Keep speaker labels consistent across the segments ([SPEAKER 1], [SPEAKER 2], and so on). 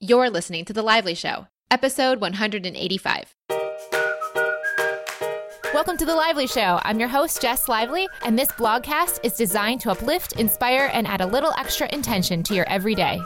[SPEAKER 1] You're listening to The Lively Show, episode 185. Welcome to The Lively Show. I'm your host, Jess Lively, and this blogcast is designed to uplift, inspire, and add a little extra intention to your everyday.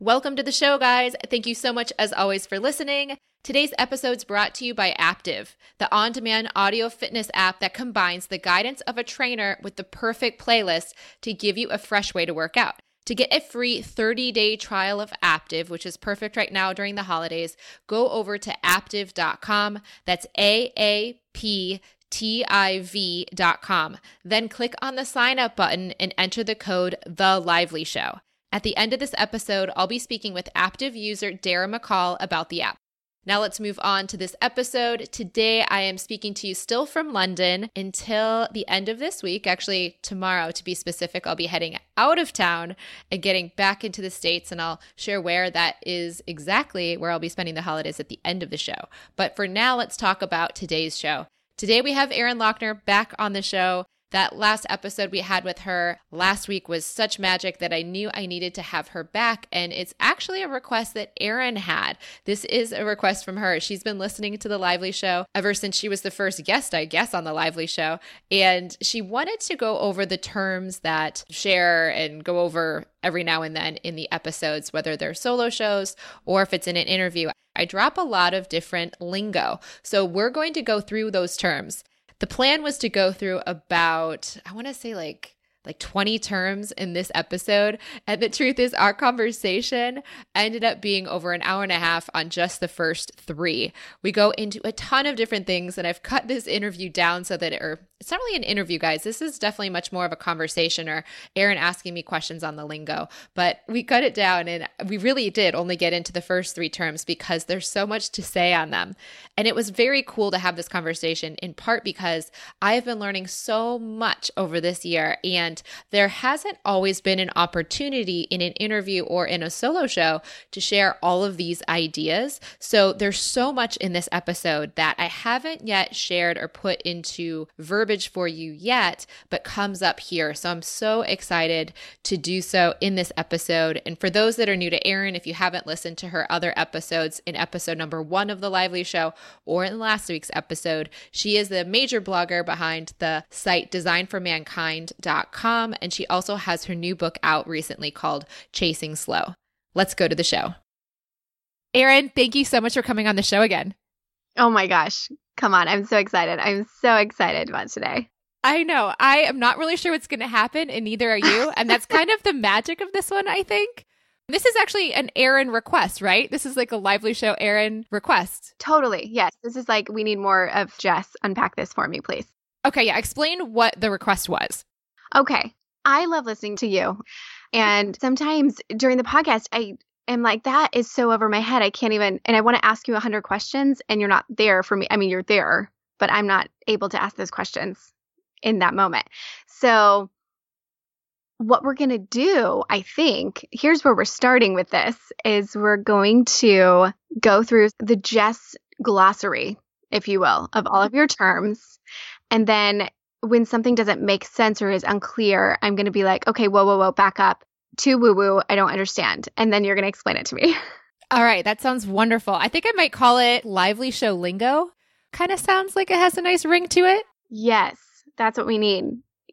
[SPEAKER 1] Welcome to the show, guys. Thank you so much, as always, for listening. Today's episode is brought to you by Aaptiv, the on demand audio fitness app that combines the guidance of a trainer with the perfect playlist to give you a fresh way to work out. To get a free 30 day trial of Aaptiv, which is perfect right now during the holidays, go over to aaptiv.com. That's A A P T I V.com. Then click on the sign up button and enter the code The Lively Show. At the end of this episode, I'll be speaking with Aaptiv user Dara McCall about the app. Now let's move on to this episode. Today I am speaking to you still from London until the end of this week. Actually, tomorrow to be specific, I'll be heading out of town and getting back into the States, and I'll share where that is exactly where I'll be spending the holidays at the end of the show. But for now, let's talk about today's show. Today we have Erin Loechner back on the show. That last episode we had with her last week was such magic that I knew I needed to have her back. And it's actually a request that Erin had. This is a request from her. She's been listening to The Lively Show ever since she was the first guest, I guess, on The Lively Show. And she wanted to go over the terms that share and go over every now and then in the episodes, whether they're solo shows or if it's in an interview. I drop a lot of different lingo. So we're going to go through those terms. The plan was to go through about, I want to say like like 20 terms in this episode. And the truth is, our conversation ended up being over an hour and a half on just the first three. We go into a ton of different things, and I've cut this interview down so that it, or it's not really an interview, guys. This is definitely much more of a conversation or Erin asking me questions on the lingo. But we cut it down, and we really did only get into the first three terms because there's so much to say on them. And it was very cool to have this conversation, in part because I've been learning so much over this year. And there hasn't always been an opportunity in an interview or in a solo show to share all of these ideas. So there's so much in this episode that I haven't yet shared or put into verbiage for you yet, but comes up here. So I'm so excited to do so in this episode. And for those that are new to Erin, if you haven't listened to her other episodes in episode number one of The Lively Show or in last week's episode, she is the major blogger behind the site designformankind.com and she also has her new book out recently called Chasing Slow. Let's go to the show. Erin, thank you so much for coming on the show again.
[SPEAKER 2] Oh my gosh. Come on. I'm so excited. I'm so excited about today.
[SPEAKER 1] I know. I am not really sure what's going to happen, and neither are you. And that's kind of the magic of this one, I think. This is actually an Erin request, right? This is like a lively show Erin request.
[SPEAKER 2] Totally. Yes. This is like, we need more of Jess. Unpack this for me, please.
[SPEAKER 1] Okay. Yeah. Explain what the request was.
[SPEAKER 2] Okay. I love listening to you. And sometimes during the podcast, I am like, that is so over my head. I can't even, and I want to ask you a hundred questions and you're not there for me. I mean, you're there, but I'm not able to ask those questions in that moment. So, what we're going to do, I think, here's where we're starting with this is we're going to go through the Jess glossary, if you will, of all of mm-hmm. your terms. And then when something doesn't make sense or is unclear, I'm going to be like, okay, whoa, whoa, whoa, back up. Too woo woo. I don't understand. And then you're going to explain it to me.
[SPEAKER 1] All right. That sounds wonderful. I think I might call it Lively Show Lingo. Kind of sounds like it has a nice ring to it.
[SPEAKER 2] Yes. That's what we need.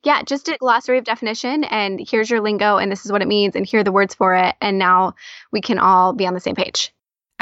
[SPEAKER 2] Yeah. Just a glossary of definition. And here's your lingo. And this is what it means. And here are the words for it. And now we can all be on the same page.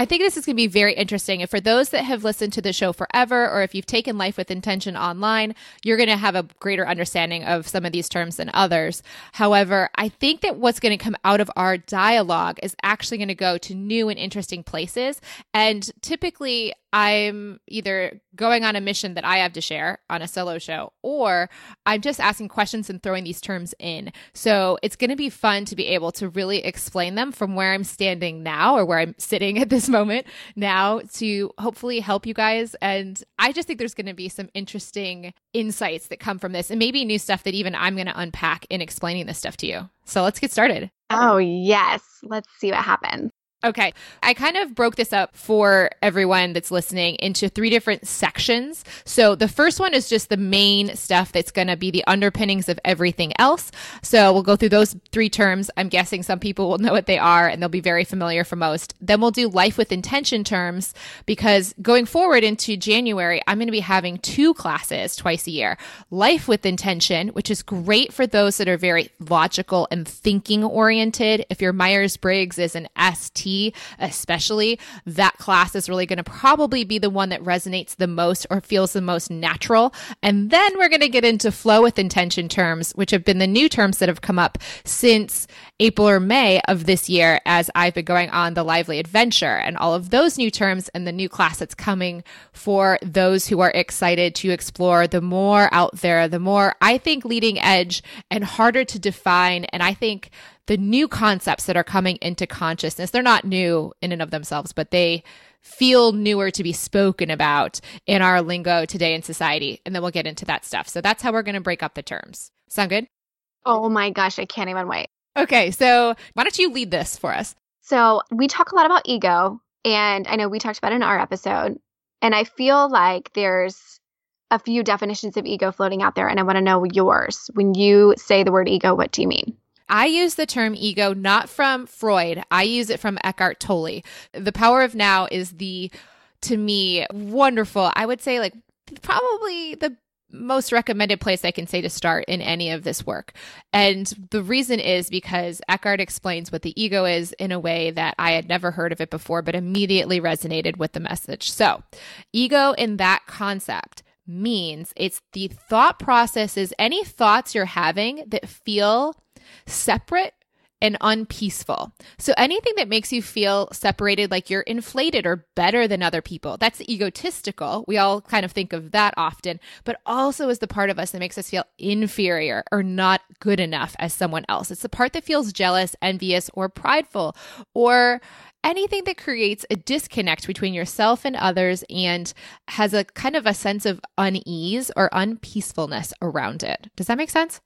[SPEAKER 1] I think this is going to be very interesting. And for those that have listened to the show forever, or if you've taken Life with Intention online, you're going to have a greater understanding of some of these terms than others. However, I think that what's going to come out of our dialogue is actually going to go to new and interesting places. And typically, I'm either going on a mission that I have to share on a solo show, or I'm just asking questions and throwing these terms in. So it's going to be fun to be able to really explain them from where I'm standing now or where I'm sitting at this moment now to hopefully help you guys. And I just think there's going to be some interesting insights that come from this and maybe new stuff that even I'm going to unpack in explaining this stuff to you. So let's get started.
[SPEAKER 2] Oh, yes. Let's see what happens.
[SPEAKER 1] Okay. I kind of broke this up for everyone that's listening into three different sections. So the first one is just the main stuff that's going to be the underpinnings of everything else. So we'll go through those three terms. I'm guessing some people will know what they are and they'll be very familiar for most. Then we'll do life with intention terms because going forward into January, I'm going to be having two classes twice a year. Life with intention, which is great for those that are very logical and thinking oriented. If your Myers Briggs is an ST especially, that class is really going to probably be the one that resonates the most or feels the most natural. And then we're going to get into flow with intention terms, which have been the new terms that have come up since April or May of this year as I've been going on the lively adventure and all of those new terms and the new class that's coming for those who are excited to explore the more out there, the more I think leading edge and harder to define. And I think the new concepts that are coming into consciousness. They're not new in and of themselves, but they feel newer to be spoken about in our lingo today in society. And then we'll get into that stuff. So that's how we're going to break up the terms. Sound good?
[SPEAKER 2] Oh my gosh, I can't even wait.
[SPEAKER 1] Okay, so why don't you lead this for us?
[SPEAKER 2] So we talk a lot about ego, and I know we talked about it in our episode. And I feel like there's a few definitions of ego floating out there, and I want to know yours. When you say the word ego, what do you mean?
[SPEAKER 1] I use the term ego not from Freud. I use it from Eckhart Tolle. The power of now is the, to me, wonderful. I would say, like, probably the most recommended place I can say to start in any of this work. And the reason is because Eckhart explains what the ego is in a way that I had never heard of it before, but immediately resonated with the message. So, ego in that concept means it's the thought processes, any thoughts you're having that feel separate and unpeaceful. So anything that makes you feel separated, like you're inflated or better than other people, that's egotistical. We all kind of think of that often, but also is the part of us that makes us feel inferior or not good enough as someone else. It's the part that feels jealous, envious, or prideful, or anything that creates a disconnect between yourself and others and has a kind of a sense of unease or unpeacefulness around it. Does that make sense?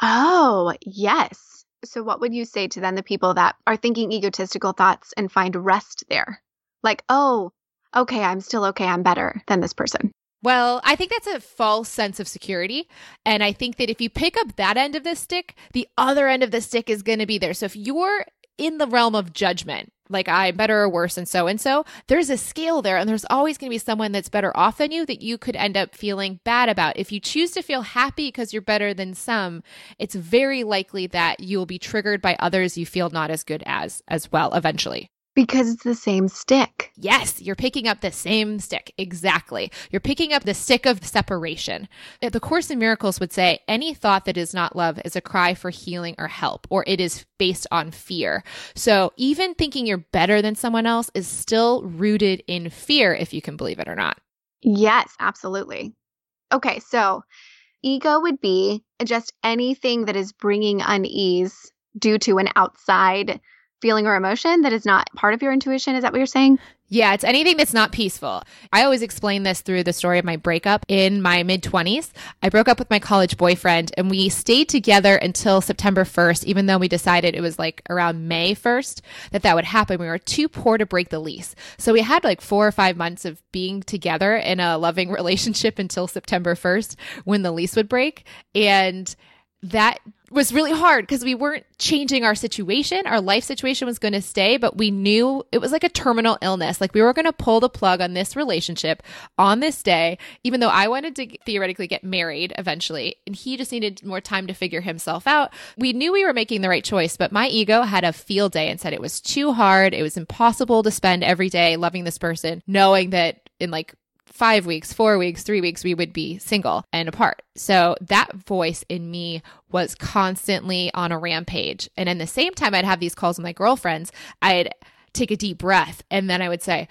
[SPEAKER 2] Oh, yes. So, what would you say to then the people that are thinking egotistical thoughts and find rest there? Like, oh, okay, I'm still okay. I'm better than this person.
[SPEAKER 1] Well, I think that's a false sense of security. And I think that if you pick up that end of the stick, the other end of the stick is going to be there. So if you're in the realm of judgment, like I'm better or worse and so and so, there's a scale there. And there's always going to be someone that's better off than you that you could end up feeling bad about. If you choose to feel happy because you're better than some, it's very likely that you will be triggered by others you feel not as good as as well eventually.
[SPEAKER 2] Because it's the same stick.
[SPEAKER 1] Yes, you're picking up the same stick. Exactly. You're picking up the stick of separation. Uh, the Course in Miracles would say any thought that is not love is a cry for healing or help, or it is based on fear. So even thinking you're better than someone else is still rooted in fear, if you can believe it or not.
[SPEAKER 2] Yes, absolutely. Okay, so ego would be just anything that is bringing unease due to an outside feeling or emotion that is not part of your intuition. Is that what you're saying?
[SPEAKER 1] Yeah, it's anything that's not peaceful. I always explain this through the story of my breakup in my mid 20s. I broke up with my college boyfriend and we stayed together until September 1st, even though we decided it was like around May 1st that that would happen. We were too poor to break the lease. So we had like four or five months of being together in a loving relationship until September 1st when the lease would break. And that was really hard because we weren't changing our situation. Our life situation was going to stay, but we knew it was like a terminal illness. Like we were going to pull the plug on this relationship on this day, even though I wanted to theoretically get married eventually, and he just needed more time to figure himself out. We knew we were making the right choice, but my ego had a field day and said it was too hard. It was impossible to spend every day loving this person, knowing that in like five weeks, four weeks, three weeks, we would be single and apart. So that voice in me was constantly on a rampage. And in the same time, I'd have these calls with my girlfriends, I'd take a deep breath and then I would say,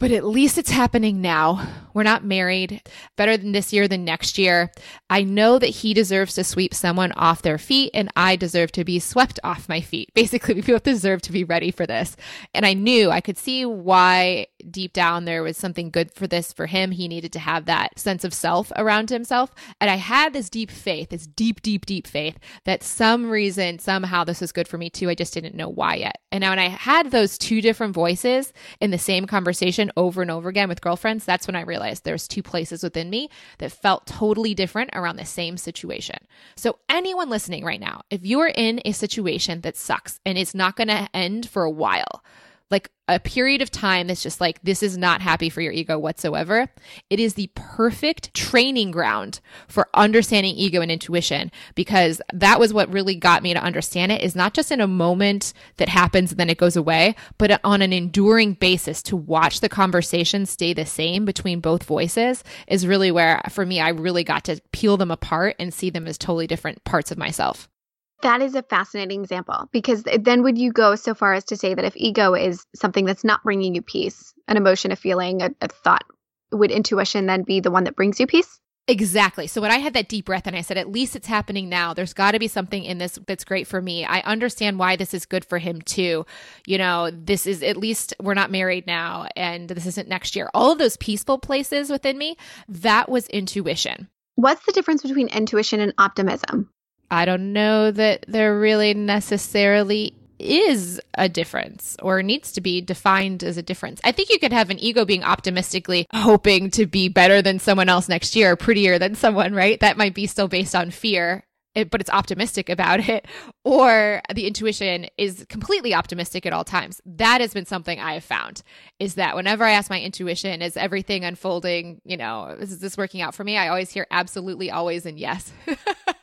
[SPEAKER 1] but at least it's happening now. We're not married. Better than this year than next year. I know that he deserves to sweep someone off their feet and I deserve to be swept off my feet. Basically, we both deserve to be ready for this. And I knew I could see why deep down there was something good for this for him. He needed to have that sense of self around himself. And I had this deep faith, this deep, deep, deep faith that some reason, somehow this was good for me too. I just didn't know why yet. And now when I had those two different voices in the same conversation over and over again with girlfriends, that's when I realized there's two places within me that felt totally different around the same situation. So anyone listening right now, if you're in a situation that sucks and it's not going to end for a while, a period of time that's just like, this is not happy for your ego whatsoever, it is the perfect training ground for understanding ego and intuition because that was what really got me to understand it is not just in a moment that happens and then it goes away, but on an enduring basis to watch the conversation stay the same between both voices is really where, for me, I really got to peel them apart and see them as totally different parts of myself.
[SPEAKER 2] That is a fascinating example because then would you go so far as to say that if ego is something that's not bringing you peace, an emotion, a feeling, a, a thought, would intuition then be the one that brings you peace?
[SPEAKER 1] Exactly. So when I had that deep breath and I said, at least it's happening now, there's got to be something in this that's great for me. I understand why this is good for him too. You know, this is at least we're not married now and this isn't next year. All of those peaceful places within me, that was intuition.
[SPEAKER 2] What's the difference between intuition and optimism?
[SPEAKER 1] I don't know that there really necessarily is a difference or needs to be defined as a difference. I think you could have an ego being optimistically hoping to be better than someone else next year, prettier than someone, right? That might be still based on fear. But it's optimistic about it, or the intuition is completely optimistic at all times. That has been something I have found is that whenever I ask my intuition, is everything unfolding? You know, is this working out for me? I always hear absolutely, always, and yes.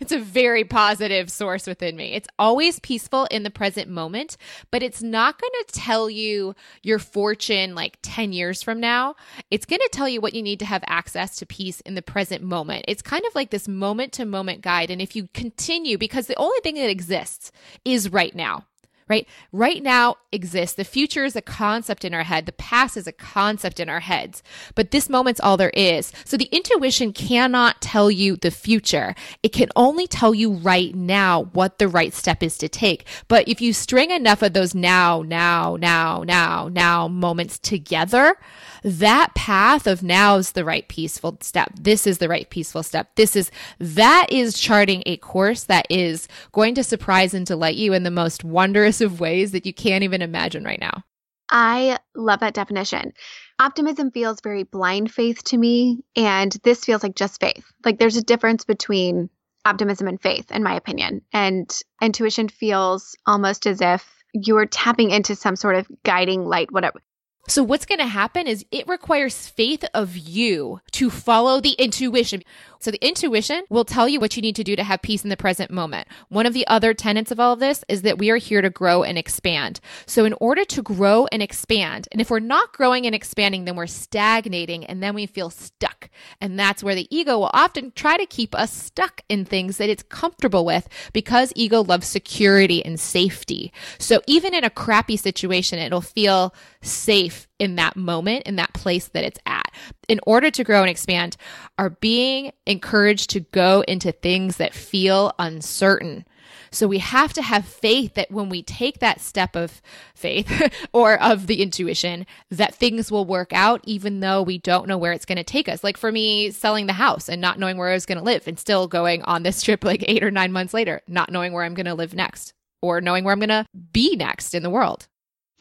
[SPEAKER 1] it's a very positive source within me. It's always peaceful in the present moment, but it's not going to tell you your fortune like 10 years from now. It's going to tell you what you need to have access to peace in the present moment. It's kind of like this moment to moment guide. And if you continue, because the only thing that exists is right now right? Right now exists. The future is a concept in our head. The past is a concept in our heads. But this moment's all there is. So the intuition cannot tell you the future. It can only tell you right now what the right step is to take. But if you string enough of those now, now, now, now, now moments together, that path of now is the right peaceful step. This is the right peaceful step. This is, that is charting a course that is going to surprise and delight you in the most wondrous of ways that you can't even imagine right now.
[SPEAKER 2] I love that definition. Optimism feels very blind faith to me, and this feels like just faith. Like there's a difference between optimism and faith, in my opinion. And intuition feels almost as if you're tapping into some sort of guiding light, whatever.
[SPEAKER 1] So, what's going to happen is it requires faith of you to follow the intuition. So the intuition will tell you what you need to do to have peace in the present moment. One of the other tenets of all of this is that we are here to grow and expand. So in order to grow and expand, and if we're not growing and expanding, then we're stagnating and then we feel stuck. And that's where the ego will often try to keep us stuck in things that it's comfortable with because ego loves security and safety. So even in a crappy situation, it'll feel safe in that moment, in that place that it's at. In order to grow and expand, are being encouraged to go into things that feel uncertain. So we have to have faith that when we take that step of faith or of the intuition, that things will work out, even though we don't know where it's going to take us. Like for me, selling the house and not knowing where I was going to live and still going on this trip like eight or nine months later, not knowing where I'm going to live next or knowing where I'm going to be next in the world.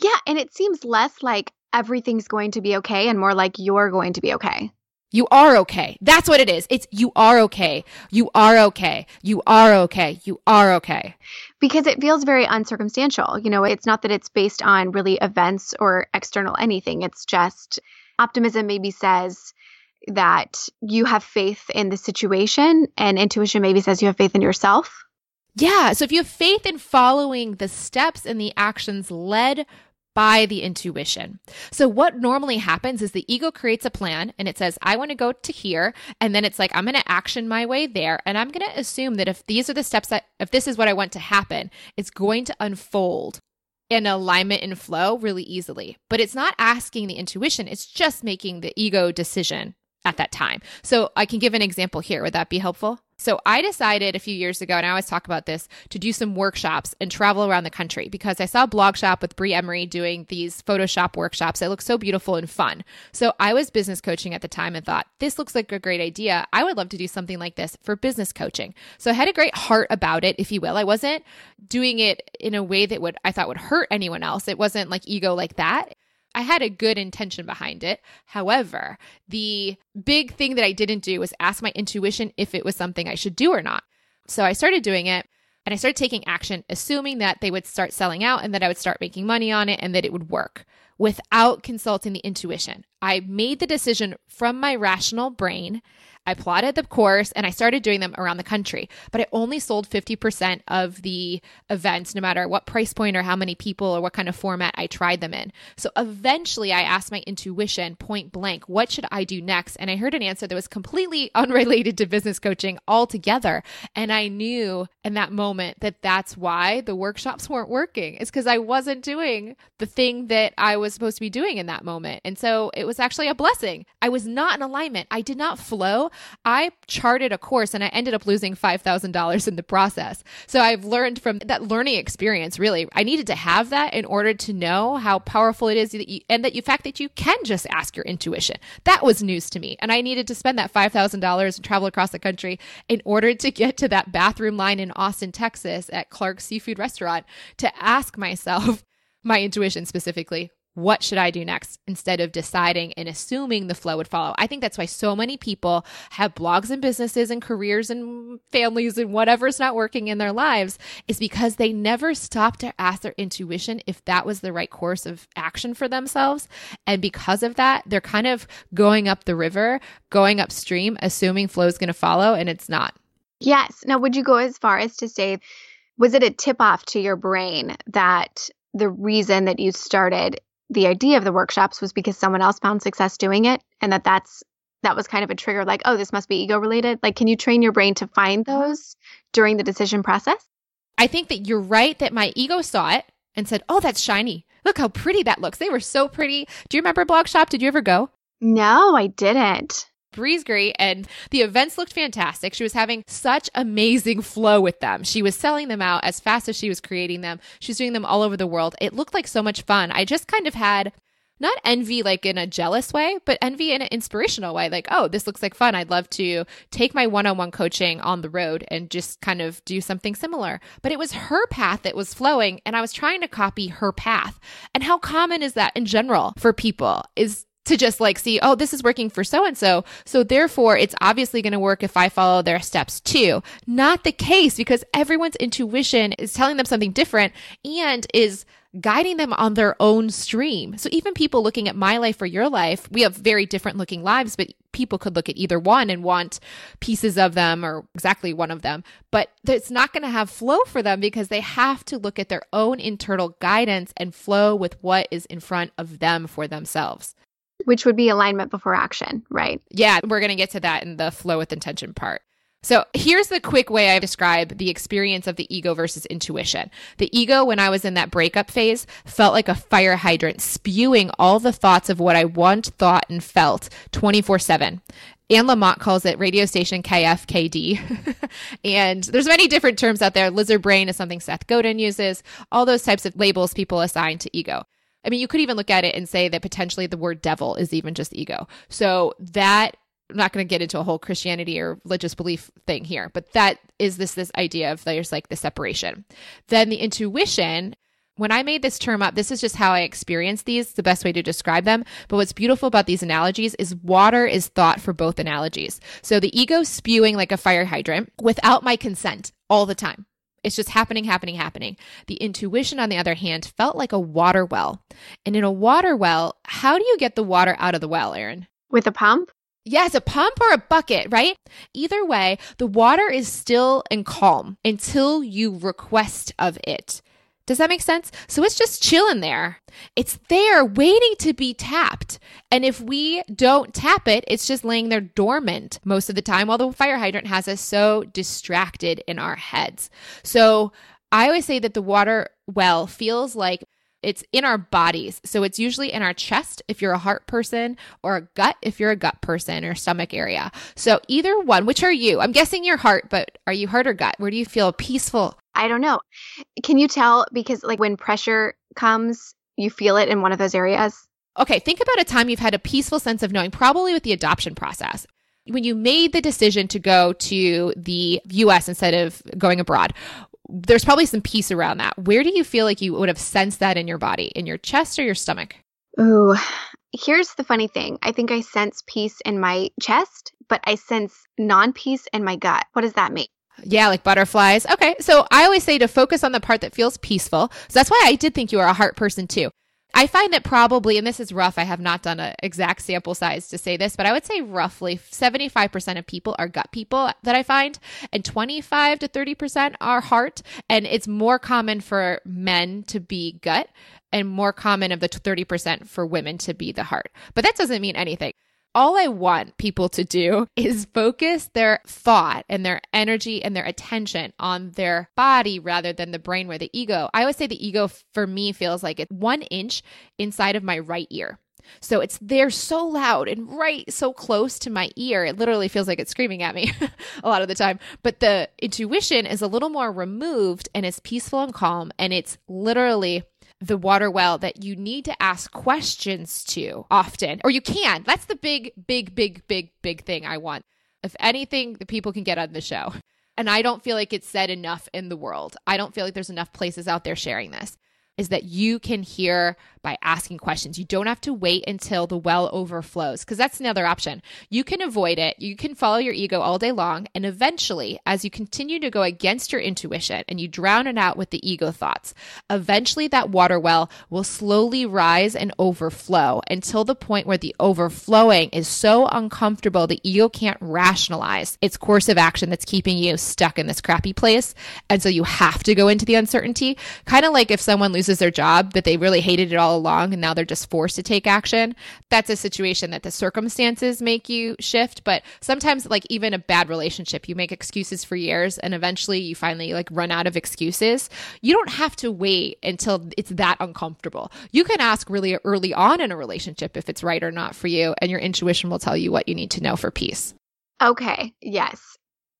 [SPEAKER 2] Yeah. And it seems less like everything's going to be okay and more like you're going to be okay.
[SPEAKER 1] You are okay. That's what it is. It's you are okay. You are okay. You are okay. You are okay.
[SPEAKER 2] Because it feels very uncircumstantial. You know, it's not that it's based on really events or external anything. It's just optimism maybe says that you have faith in the situation, and intuition maybe says you have faith in yourself.
[SPEAKER 1] Yeah. So if you have faith in following the steps and the actions led by the intuition. So, what normally happens is the ego creates a plan and it says, I want to go to here. And then it's like, I'm going to action my way there. And I'm going to assume that if these are the steps that, if this is what I want to happen, it's going to unfold in alignment and flow really easily. But it's not asking the intuition, it's just making the ego decision at that time. So I can give an example here. Would that be helpful? So I decided a few years ago, and I always talk about this, to do some workshops and travel around the country because I saw Blog Shop with Bri Emery doing these Photoshop workshops. They look so beautiful and fun. So I was business coaching at the time and thought, this looks like a great idea. I would love to do something like this for business coaching. So I had a great heart about it, if you will. I wasn't doing it in a way that would I thought would hurt anyone else. It wasn't like ego like that. I had a good intention behind it. However, the big thing that I didn't do was ask my intuition if it was something I should do or not. So I started doing it and I started taking action, assuming that they would start selling out and that I would start making money on it and that it would work without consulting the intuition. I made the decision from my rational brain I plotted the course and I started doing them around the country, but I only sold 50% of the events, no matter what price point or how many people or what kind of format I tried them in. So eventually I asked my intuition point blank, what should I do next? And I heard an answer that was completely unrelated to business coaching altogether. And I knew in that moment that that's why the workshops weren't working. It's because I wasn't doing the thing that I was supposed to be doing in that moment. And so it was actually a blessing. I was not in alignment. I did not flow. I charted a course and I ended up losing $5,000 in the process. So I've learned from that learning experience, really, I needed to have that in order to know how powerful it is that you, and that you fact that you can just ask your intuition. That was news to me. And I needed to spend that $5,000 and travel across the country in order to get to that bathroom line in Austin, Texas at Clark's Seafood Restaurant to ask myself, my intuition specifically, what should I do next instead of deciding and assuming the flow would follow. I think that's why so many people have blogs and businesses and careers and families and whatever's not working in their lives is because they never stopped to ask their intuition if that was the right course of action for themselves. And because of that, they're kind of going up the river, going upstream, assuming flow is going to follow, and it's not.
[SPEAKER 2] Yes. Now, would you go as far as to say, was it a tip off to your brain that the reason that you started the idea of the workshops was because someone else found success doing it and that that's that was kind of a trigger like oh this must be ego related like can you train your brain to find uh-huh. those during the decision process?
[SPEAKER 1] I think that you're right that my ego saw it and said oh that's shiny. Look how pretty that looks. They were so pretty. Do you remember blog shop did you ever go?
[SPEAKER 2] No i didn't
[SPEAKER 1] Bri's great and the events looked fantastic. She was having such amazing flow with them. She was selling them out as fast as she was creating them. She's doing them all over the world. It looked like so much fun. I just kind of had not envy like in a jealous way, but envy in an inspirational way. Like, oh, this looks like fun. I'd love to take my one on one coaching on the road and just kind of do something similar. But it was her path that was flowing, and I was trying to copy her path. And how common is that in general for people? Is to just like see, oh, this is working for so and so. So therefore, it's obviously going to work if I follow their steps too. Not the case because everyone's intuition is telling them something different and is guiding them on their own stream. So even people looking at my life or your life, we have very different looking lives, but people could look at either one and want pieces of them or exactly one of them, but it's not going to have flow for them because they have to look at their own internal guidance and flow with what is in front of them for themselves
[SPEAKER 2] which would be alignment before action, right?
[SPEAKER 1] Yeah, we're going to get to that in the flow with intention part. So here's the quick way I describe the experience of the ego versus intuition. The ego, when I was in that breakup phase, felt like a fire hydrant spewing all the thoughts of what I once thought and felt 24 7. Anne Lamott calls it radio station KFKD. and there's many different terms out there. Lizard brain is something Seth Godin uses. All those types of labels people assign to ego. I mean, you could even look at it and say that potentially the word devil is even just ego. So that I'm not going to get into a whole Christianity or religious belief thing here, but that is this this idea of there's like the separation. Then the intuition. When I made this term up, this is just how I experience these, the best way to describe them. But what's beautiful about these analogies is water is thought for both analogies. So the ego spewing like a fire hydrant without my consent all the time. It's just happening, happening, happening. The intuition, on the other hand, felt like a water well. And in a water well, how do you get the water out of the well, Erin?
[SPEAKER 2] With a pump?
[SPEAKER 1] Yes, a pump or a bucket, right? Either way, the water is still and calm until you request of it. Does that make sense? So it's just chilling there. It's there waiting to be tapped. And if we don't tap it, it's just laying there dormant most of the time while the fire hydrant has us so distracted in our heads. So I always say that the water well feels like It's in our bodies. So it's usually in our chest if you're a heart person, or a gut if you're a gut person, or stomach area. So either one, which are you? I'm guessing your heart, but are you heart or gut? Where do you feel peaceful?
[SPEAKER 2] I don't know. Can you tell? Because, like, when pressure comes, you feel it in one of those areas?
[SPEAKER 1] Okay, think about a time you've had a peaceful sense of knowing, probably with the adoption process. When you made the decision to go to the US instead of going abroad, there's probably some peace around that. Where do you feel like you would have sensed that in your body? In your chest or your stomach?
[SPEAKER 2] Ooh, here's the funny thing. I think I sense peace in my chest, but I sense non peace in my gut. What does that mean?
[SPEAKER 1] Yeah, like butterflies. Okay. So I always say to focus on the part that feels peaceful. So that's why I did think you are a heart person too. I find that probably, and this is rough, I have not done an exact sample size to say this, but I would say roughly 75% of people are gut people that I find, and 25 to 30% are heart. And it's more common for men to be gut and more common of the 30% for women to be the heart. But that doesn't mean anything all I want people to do is focus their thought and their energy and their attention on their body rather than the brain where the ego. I always say the ego for me feels like it's one inch inside of my right ear. So it's there so loud and right so close to my ear. It literally feels like it's screaming at me a lot of the time. But the intuition is a little more removed and it's peaceful and calm. And it's literally the water well that you need to ask questions to often, or you can. That's the big, big, big, big, big thing I want. If anything, the people can get on the show. And I don't feel like it's said enough in the world. I don't feel like there's enough places out there sharing this is that you can hear by asking questions. You don't have to wait until the well overflows because that's another option. You can avoid it. You can follow your ego all day long. And eventually, as you continue to go against your intuition and you drown it out with the ego thoughts, eventually that water well will slowly rise and overflow until the point where the overflowing is so uncomfortable the ego can't rationalize its course of action that's keeping you stuck in this crappy place. And so you have to go into the uncertainty. Kind of like if someone loses loses their job that they really hated it all along and now they're just forced to take action. That's a situation that the circumstances make you shift. But sometimes, like even a bad relationship, you make excuses for years and eventually you finally like run out of excuses. You don't have to wait until it's that uncomfortable. You can ask really early on in a relationship if it's right or not for you, and your intuition will tell you what you need to know for peace.
[SPEAKER 2] Okay. Yes.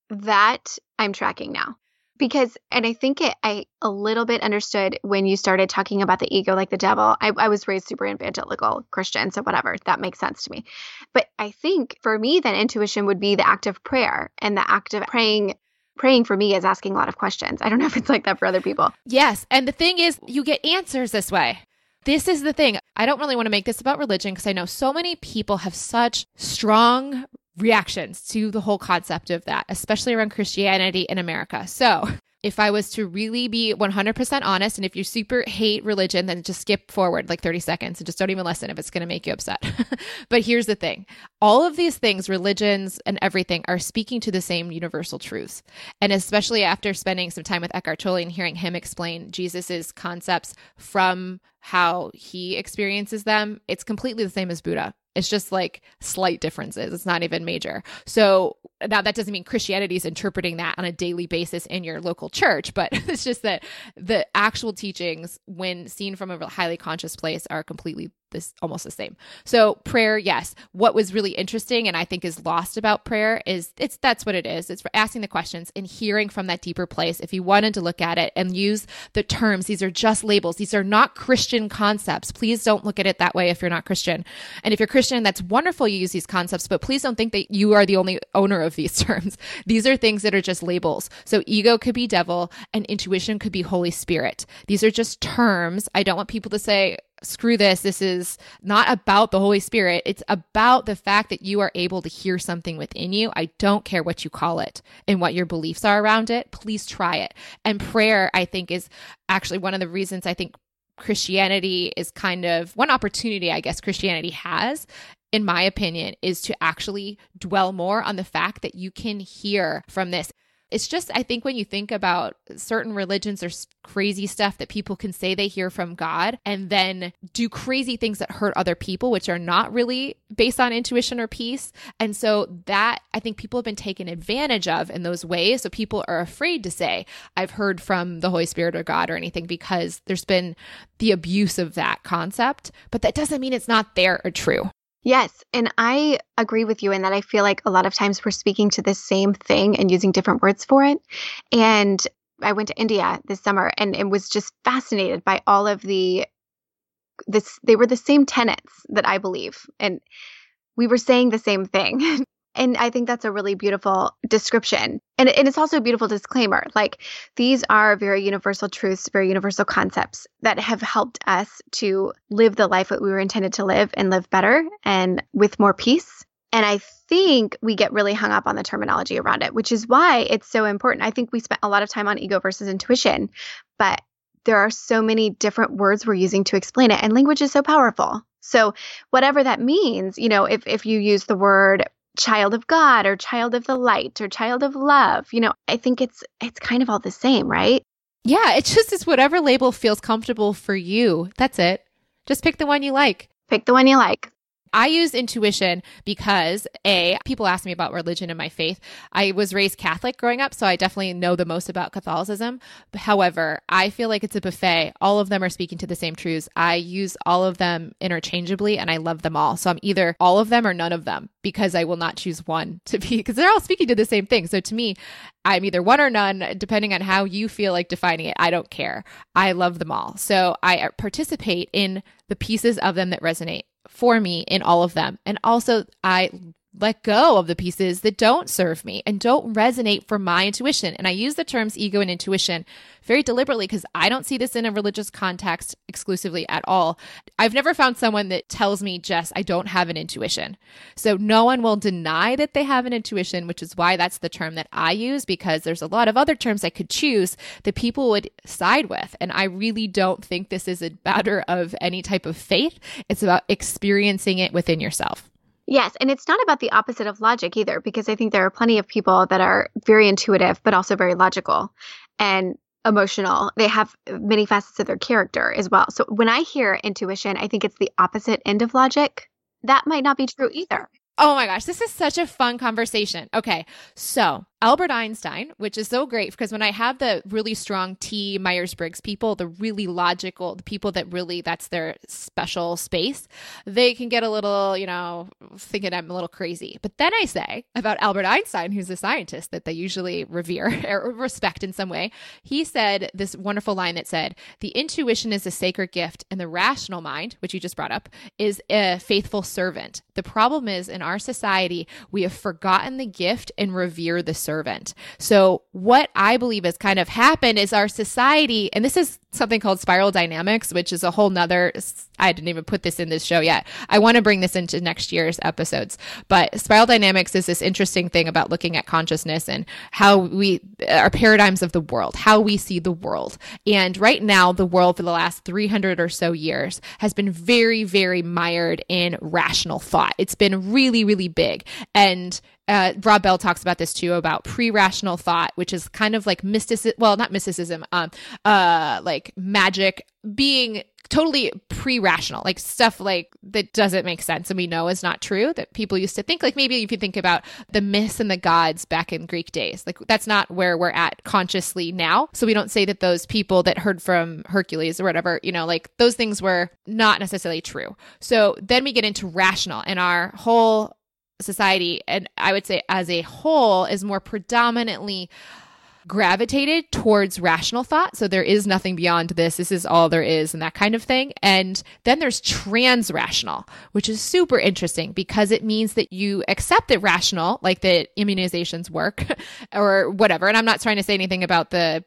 [SPEAKER 2] That I'm tracking now because and i think it i a little bit understood when you started talking about the ego like the devil. I, I was raised super evangelical christian so whatever that makes sense to me. But i think for me then intuition would be the act of prayer and the act of praying praying for me is asking a lot of questions. I don't know if it's like that for other people.
[SPEAKER 1] Yes and the thing is you get answers this way. This is the thing. I don't really want to make this about religion because i know so many people have such strong reactions to the whole concept of that, especially around Christianity in America. So, if I was to really be 100% honest, and if you super hate religion, then just skip forward like 30 seconds and just don't even listen if it's going to make you upset. but here's the thing all of these things, religions and everything, are speaking to the same universal truths. And especially after spending some time with Eckhart Tolle and hearing him explain Jesus's concepts from how he experiences them, it's completely the same as Buddha. It's just like slight differences. It's not even major. So now that doesn't mean Christianity is interpreting that on a daily basis in your local church, but it's just that the actual teachings, when seen from a highly conscious place, are completely this almost the same. So prayer, yes. What was really interesting and I think is lost about prayer is it's that's what it is. It's for asking the questions and hearing from that deeper place. If you wanted to look at it and use the terms, these are just labels. These are not Christian concepts. Please don't look at it that way if you're not Christian. And if you're Christian, that's wonderful you use these concepts, but please don't think that you are the only owner of these terms. These are things that are just labels. So ego could be devil and intuition could be Holy Spirit. These are just terms. I don't want people to say, screw this. This is not about the Holy Spirit. It's about the fact that you are able to hear something within you. I don't care what you call it and what your beliefs are around it. Please try it. And prayer, I think, is actually one of the reasons I think Christianity is kind of one opportunity, I guess, Christianity has. In my opinion, is to actually dwell more on the fact that you can hear from this It's just, I think when you think about certain religions or crazy stuff that people can say they hear from God and then do crazy things that hurt other people, which are not really based on intuition or peace. And so that I think people have been taken advantage of in those ways. So people are afraid to say, I've heard from the Holy Spirit or God or anything because there's been the abuse of that concept. But that doesn't mean it's not there or true.
[SPEAKER 2] Yes. And I agree with you in that I feel like a lot of times we're speaking to the same thing and using different words for it. And I went to India this summer and, and was just fascinated by all of the this they were the same tenets that I believe. And we were saying the same thing. And I think that's a really beautiful description. And, and it's also a beautiful disclaimer. Like these are very universal truths, very universal concepts that have helped us to live the life that we were intended to live and live better and with more peace. And I think we get really hung up on the terminology around it, which is why it's so important. I think we spent a lot of time on ego versus intuition, but there are so many different words we're using to explain it, and language is so powerful. So, whatever that means, you know, if, if you use the word child of God or child of the light or child of love. You know, I think it's it's kind of all the same, right?
[SPEAKER 1] Yeah, it's just it's whatever label feels comfortable for you. That's it. Just pick the one you like.
[SPEAKER 2] Pick the one you like.
[SPEAKER 1] I use intuition because A, people ask me about religion and my faith. I was raised Catholic growing up, so I definitely know the most about Catholicism. However, I feel like it's a buffet. All of them are speaking to the same truths. I use all of them interchangeably and I love them all. So I'm either all of them or none of them because I will not choose one to be, because they're all speaking to the same thing. So to me, I'm either one or none, depending on how you feel like defining it. I don't care. I love them all. So I participate in the pieces of them that resonate for me in all of them. And also, I let go of the pieces that don't serve me and don't resonate for my intuition. And I use the terms ego and intuition very deliberately because I don't see this in a religious context exclusively at all. I've never found someone that tells me, Jess, I don't have an intuition. So no one will deny that they have an intuition, which is why that's the term that I use because there's a lot of other terms I could choose that people would side with. And I really don't think this is a matter of any type of faith. It's about experiencing it within yourself.
[SPEAKER 2] Yes, and it's not about the opposite of logic either, because I think there are plenty of people that are very intuitive, but also very logical and emotional. They have many facets of their character as well. So when I hear intuition, I think it's the opposite end of logic. That might not be true either.
[SPEAKER 1] Oh my gosh, this is such a fun conversation. Okay, so Albert Einstein, which is so great because when I have the really strong T Myers Briggs people, the really logical, the people that really that's their special space, they can get a little, you know, thinking I'm a little crazy. But then I say about Albert Einstein, who's a scientist that they usually revere or respect in some way, he said this wonderful line that said, The intuition is a sacred gift, and the rational mind, which you just brought up, is a faithful servant. The problem is in our society, we have forgotten the gift and revere the servant. So, what I believe has kind of happened is our society, and this is something called spiral dynamics, which is a whole nother, I didn't even put this in this show yet. I want to bring this into next year's episodes. But spiral dynamics is this interesting thing about looking at consciousness and how we, uh, our paradigms of the world, how we see the world. And right now, the world for the last 300 or so years has been very, very mired in rational thought. It's been really, really big. And uh, Rob Bell talks about this too about pre-rational thought, which is kind of like mysticism. Well, not mysticism, um, uh, like magic being totally pre-rational, like stuff like that doesn't make sense and we know is not true that people used to think. Like maybe if you think about the myths and the gods back in Greek days, like that's not where we're at consciously now. So we don't say that those people that heard from Hercules or whatever, you know, like those things were not necessarily true. So then we get into rational and our whole society, and I would say as a whole, is more predominantly gravitated towards rational thought. So there is nothing beyond this. This is all there is, and that kind of thing. And then there's trans rational, which is super interesting because it means that you accept that rational, like that immunizations work or whatever. And I'm not trying to say anything about the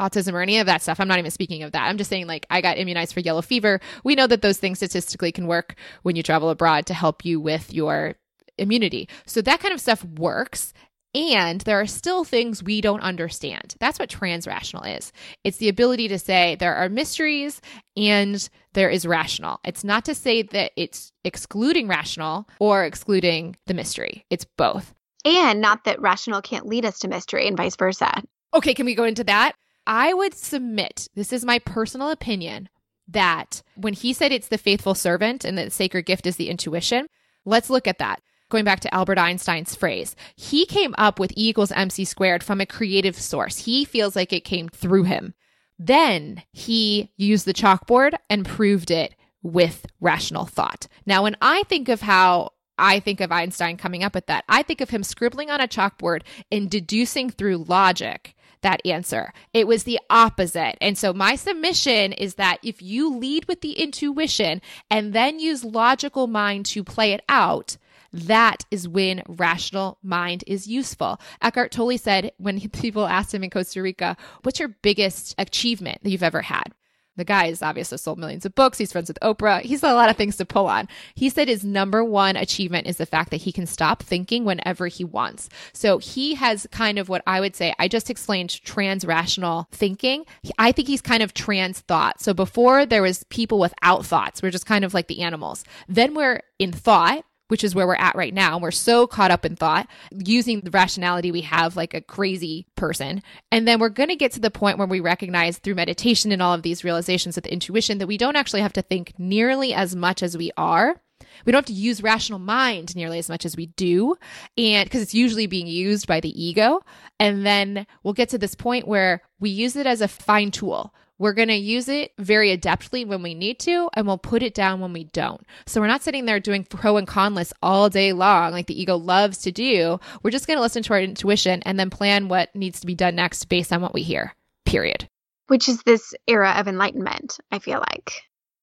[SPEAKER 1] autism or any of that stuff. I'm not even speaking of that. I'm just saying, like, I got immunized for yellow fever. We know that those things statistically can work when you travel abroad to help you with your immunity. So that kind of stuff works. And there are still things we don't understand. That's what transrational is. It's the ability to say there are mysteries and there is rational. It's not to say that it's excluding rational or excluding the mystery, it's both.
[SPEAKER 2] And not that rational can't lead us to mystery and vice versa.
[SPEAKER 1] Okay, can we go into that? I would submit, this is my personal opinion, that when he said it's the faithful servant and that sacred gift is the intuition, let's look at that. Going back to Albert Einstein's phrase, he came up with E equals MC squared from a creative source. He feels like it came through him. Then he used the chalkboard and proved it with rational thought. Now, when I think of how I think of Einstein coming up with that, I think of him scribbling on a chalkboard and deducing through logic that answer. It was the opposite. And so my submission is that if you lead with the intuition and then use logical mind to play it out, that is when rational mind is useful. Eckhart Tolle said when people asked him in Costa Rica, What's your biggest achievement that you've ever had? The guy has obviously sold millions of books. He's friends with Oprah. He's got a lot of things to pull on. He said his number one achievement is the fact that he can stop thinking whenever he wants. So he has kind of what I would say, I just explained trans rational thinking. I think he's kind of trans thought. So before there was people without thoughts. We're just kind of like the animals. Then we're in thought which is where we're at right now. We're so caught up in thought, using the rationality we have like a crazy person. And then we're going to get to the point where we recognize through meditation and all of these realizations with intuition that we don't actually have to think nearly as much as we are. We don't have to use rational mind nearly as much as we do. And because it's usually being used by the ego. And then we'll get to this point where we use it as a fine tool we're going to use it very adeptly when we need to, and we'll put it down when we don't. So we're not sitting there doing pro and con lists all day long like the ego loves to do. We're just going to listen to our intuition and then plan what needs to be done next based on what we hear, period.
[SPEAKER 2] Which is this era of enlightenment, I feel like.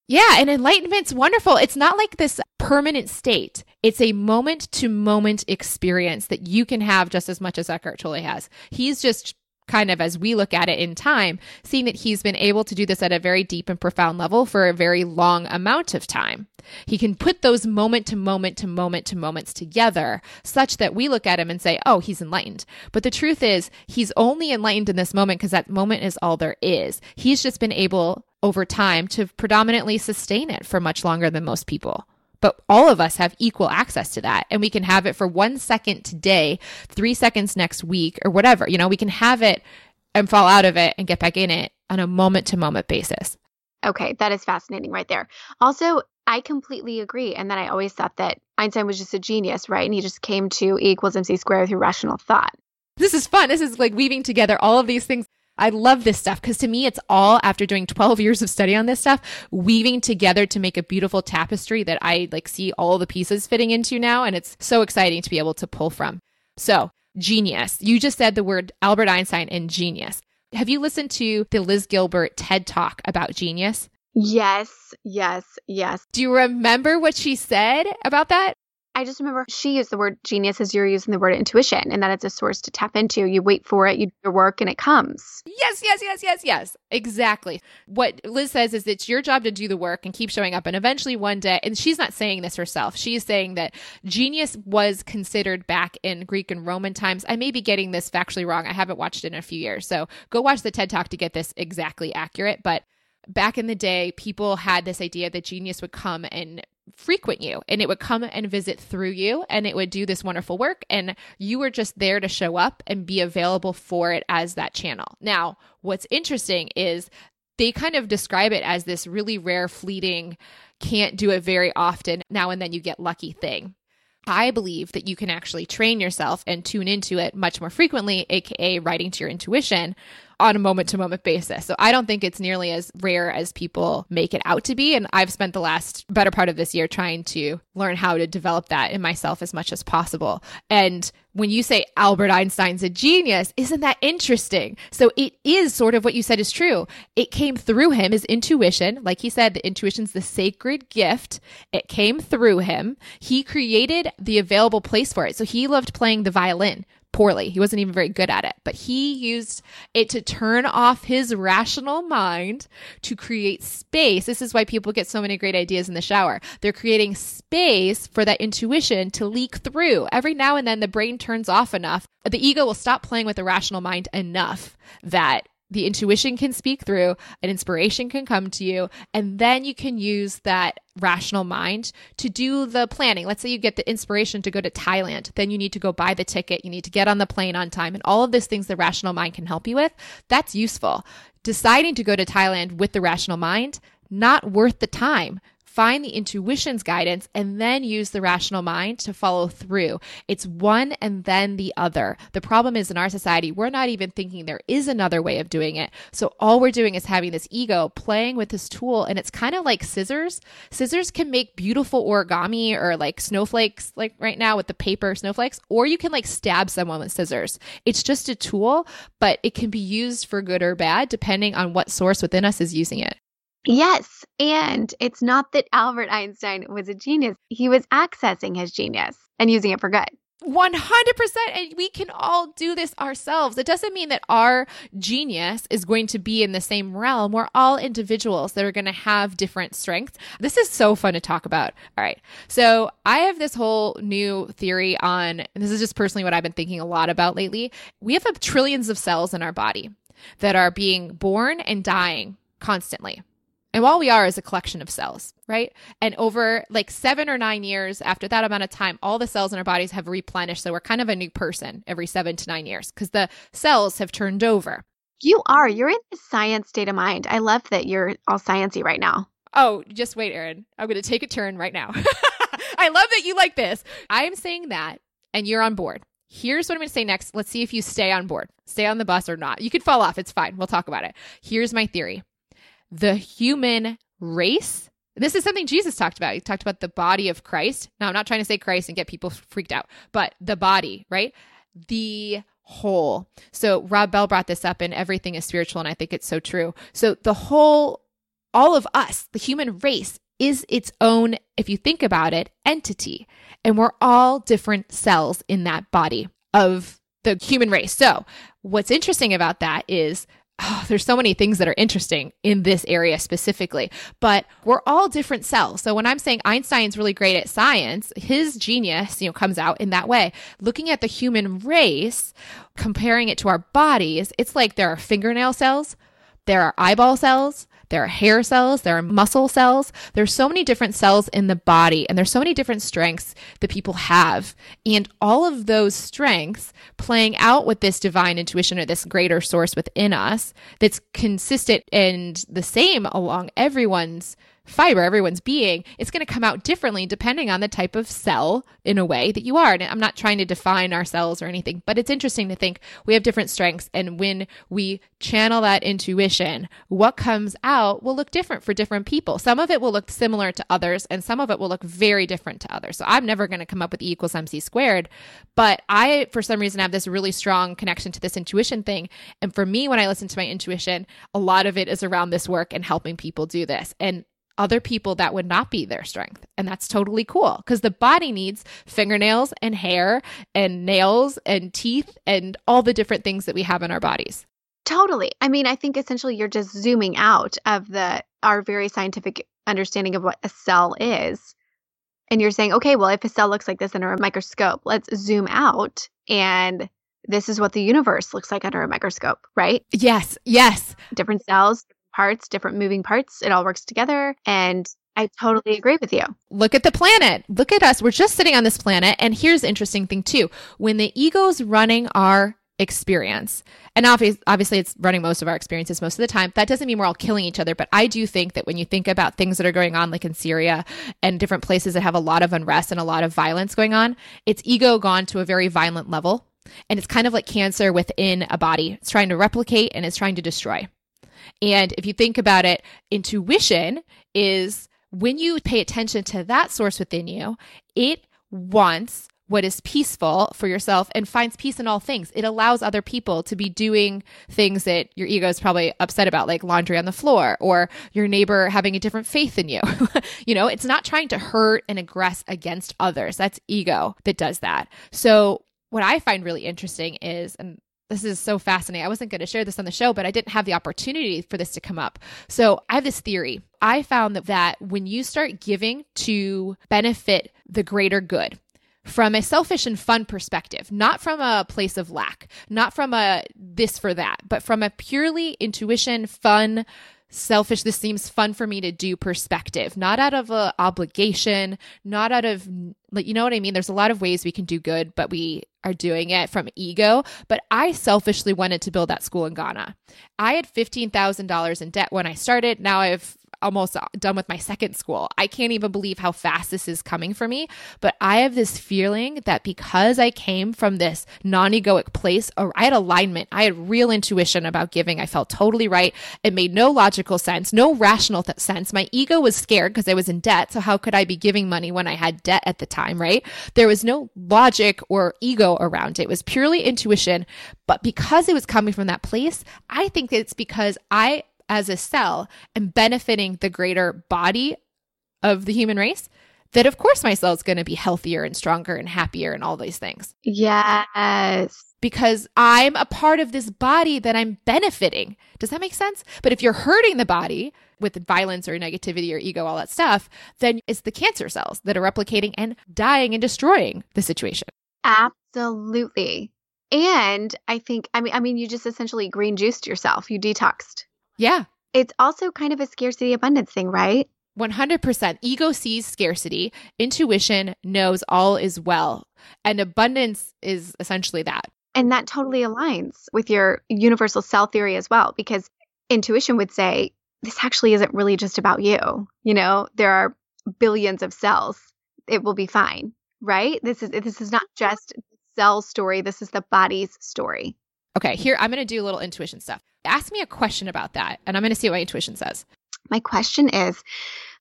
[SPEAKER 1] Yeah, and enlightenment's wonderful. It's not like this permanent state. It's a moment to moment experience that you can have just as much as Eckhart Tolle has. He's just kind of as we look at it in time, seeing that he's been able to do this at a very deep and profound level for a very long amount of time. He can put those moment to moment to moment to moments together such that we look at him and say, oh, he's enlightened. But the truth is, he's only enlightened in this moment because that moment is all there is. He's just been able over time to predominantly sustain it for much longer than most people but all of us have equal access to that. And we can have it for one second today three seconds next week or whatever. You know we can have it and fall out of it and get back in it on a moment to moment basis.
[SPEAKER 2] Okay that is fascinating right there. Also i completely agree and then i always thought that einstein was just a genius right? And he just came to e equals mc squared through rational thought.
[SPEAKER 1] This is fun. This is like weaving together all of these things I love this stuff because to me, it's all after doing 12 years of study on this stuff, weaving together to make a beautiful tapestry that I like see all the pieces fitting into now. And it's so exciting to be able to pull from. So, genius. You just said the word Albert Einstein and genius. Have you listened to the Liz Gilbert TED talk about genius?
[SPEAKER 2] Yes, yes, yes.
[SPEAKER 1] Do you remember what she said about that?
[SPEAKER 2] I just remember she used the word genius as you're using the word intuition and that it's a source to tap into. You wait for it, you do your work, and it comes.
[SPEAKER 1] Yes, yes, yes, yes, yes. Exactly. What Liz says is it's your job to do the work and keep showing up. And eventually one day, and she's not saying this herself, she is saying that genius was considered back in Greek and Roman times. I may be getting this factually wrong. I haven't watched it in a few years. So go watch the TED Talk to get this exactly accurate. But back in the day, people had this idea that genius would come and frequent you and it would come and visit through you and it would do this wonderful work and you were just there to show up and be available for it as that channel. Now, what's interesting is they kind of describe it as this really rare fleeting can't do it very often now and then you get lucky thing. I believe that you can actually train yourself and tune into it much more frequently, aka writing to your intuition on a moment to moment basis. So I don't think it's nearly as rare as people make it out to be. And I've spent the last better part of this year trying to learn how to develop that in myself as much as possible. And when you say Albert Einstein's a genius, isn't that interesting? So it is sort of what you said is true. It came through him, his intuition. Like he said, the intuition's the sacred gift. It came through him. He created the available place for it. So he loved playing the violin poorly. He wasn't even very good at it, but he used it to turn off his rational mind to create space. This is why people get so many great ideas in the shower. They're creating space for that intuition to leak through. Every now and then the brain turns off enough. The ego will stop playing with the rational mind enough that the intuition can speak through, an inspiration can come to you, and then you can use that rational mind to do the planning. Let's say you get the inspiration to go to Thailand, then you need to go buy the ticket, you need to get on the plane on time, and all of these things the rational mind can help you with. That's useful. Deciding to go to Thailand with the rational mind, not worth the time find the intuition's guidance, and then use the rational mind to follow through. It's one and then the other. The problem is in our society, we're not even thinking there is another way of doing it. So all we're doing is having this ego playing with this tool, and it's kind of like scissors. Scissors can make beautiful origami or like snowflakes, like right now with the paper snowflakes, or you can like stab someone with scissors. It's just a tool, but it can be used for good or bad depending on what source within us is using it.
[SPEAKER 2] Yes. And it's not that Albert Einstein was a genius, he was accessing his genius and using it for good.
[SPEAKER 1] 100% and we can all do this ourselves. It doesn't mean that our genius is going to be in the same realm. We're all individuals that are going to have different strengths. This is so fun to talk about. All right. So, I have this whole new theory on this is just personally what I've been thinking a lot about lately. We have trillions of cells in our body that are being born and dying constantly. And all we are is a collection of cells, right? And over like seven or nine years after that amount of time, all the cells in our bodies have replenished. So we're kind of a new person every seven to nine years because the cells have turned over.
[SPEAKER 2] You are. You're in the science state of mind. I love that you're all sciency right now.
[SPEAKER 1] Oh, just wait, Erin. I'm going to take a turn right now. I love that you like this. I am saying that, and you're on board. Here's what I'm going to say next. Let's see if you stay on board, stay on the bus or not. You could fall off. It's fine. We'll talk about it. Here's my theory the human race. This is something Jesus talked about. He talked about the body of Christ. Now, I'm not trying to say Christ and get people freaked out, but the body, right? The whole. So, Rob Bell brought this up, and everything is spiritual, and I think it's so true. So, the whole, all of us, the human race, is its own, if you think about it, entity. And we're all different cells in that body of the human race. So, what's interesting about that is oh, there's so many things that are interesting in this area specifically, but we're all different cells. So when I'm saying Einstein's really great at science, his genius, you know, comes out in that way. Looking at the human race, comparing it to our bodies, it's like there are fingernail cells, there are eyeball cells, there are hair cells, there are muscle cells. There's so many different cells in the body, and there's so many different strengths that people have. And all of those strengths playing out with this divine intuition or this greater source within us that's consistent and the same along everyone's fiber, everyone's being, it's going to come out differently depending on the type of cell in a way that you are. And I'm not trying to define our cells or anything, but it's interesting to think we have different strengths. And when we channel that intuition, what comes out will look different for different people. Some of it will look similar to others, and some of it will look very different to others. So I'm never going to come up with E equals MC squared, but I, for some reason, have this really strong connection to this intuition thing. And for me, when I listen to my intuition, a lot of it is around this work and helping people do this. And other people that would not be their strength. And that's totally cool because the body needs fingernails and hair and nails and teeth and all the different things that we have in our bodies.
[SPEAKER 2] Totally. I mean, I think essentially you're just zooming out of the our very scientific understanding of what a cell is. And you're saying, okay, well, if a cell looks like this under a microscope, let's zoom out and this is what the universe looks like under a microscope, right?
[SPEAKER 1] Yes, yes.
[SPEAKER 2] Different cells, parts, different moving parts. It all works together. And I totally agree with you.
[SPEAKER 1] Look at the planet. Look at us. We're just sitting on this planet. And here's the interesting thing, too. When the ego's running our experience, and obviously, obviously it's running most of our experiences most of the time, that doesn't mean we're all killing each other. But I do think that when you think about things that are going on, like in Syria and different places that have a lot of unrest and a lot of violence going on, it's ego gone to a very violent level. And it's kind of like cancer within a body. It's trying to replicate and it's trying to destroy. And if you think about it, intuition is when you pay attention to that source within you, it wants what is peaceful for yourself and finds peace in all things. It allows other people to be doing things that your ego is probably upset about, like laundry on the floor or your neighbor having a different faith than you. you know, it's not trying to hurt and aggress against others. That's ego that does that. So, what I find really interesting is, and this is so fascinating. I wasn't going to share this on the show, but I didn't have the opportunity for this to come up. So I have this theory. I found that, that when you start giving to benefit the greater good, from a selfish and fun perspective, not from a place of lack, not from a this for that, but from a purely intuition, fun, selfish, this seems fun for me to do perspective, not out of a obligation, not out of like you know what I mean? There's a lot of ways we can do good, but we are doing it from ego. But I selfishly wanted to build that school in Ghana. I had $15,000 in debt when I started. Now I have almost done with my second school. I can't even believe how fast this is coming for me. But I have this feeling that because I came from this non egoic place, or I had alignment, I had real intuition about giving. I felt totally right. It made no logical sense, no rational th- sense. My ego was scared because I was in debt. So how could I be giving money when I had debt at the time, right? There was no logic or ego around it. It was purely intuition. But because it was coming from that place, I think it's because I as a cell and benefiting the greater body of the human race, that of course my cell is going to be healthier and stronger and happier and all these things.
[SPEAKER 2] Yes.
[SPEAKER 1] Because I'm a part of this body that I'm benefiting. Does that make sense? But if you're hurting the body with violence or negativity or ego, all that stuff, then it's the cancer cells that are replicating and dying and destroying the situation.
[SPEAKER 2] Absolutely. And I think I mean I mean you just essentially green juiced yourself. You detoxed.
[SPEAKER 1] Yeah.
[SPEAKER 2] It's also kind of a scarcity abundance thing, right?
[SPEAKER 1] 100%. Ego sees scarcity, intuition knows all is well, and abundance is essentially that.
[SPEAKER 2] And that totally aligns with your universal cell theory as well, because intuition would say, this actually isn't really just about you. You know, there are billions of cells. It will be fine, right? This is this is not just cell story. This is the body's story.
[SPEAKER 1] Okay, here I'm going to do a little intuition stuff. Ask me a question about that, and I'm going to see what my intuition says.
[SPEAKER 2] My question is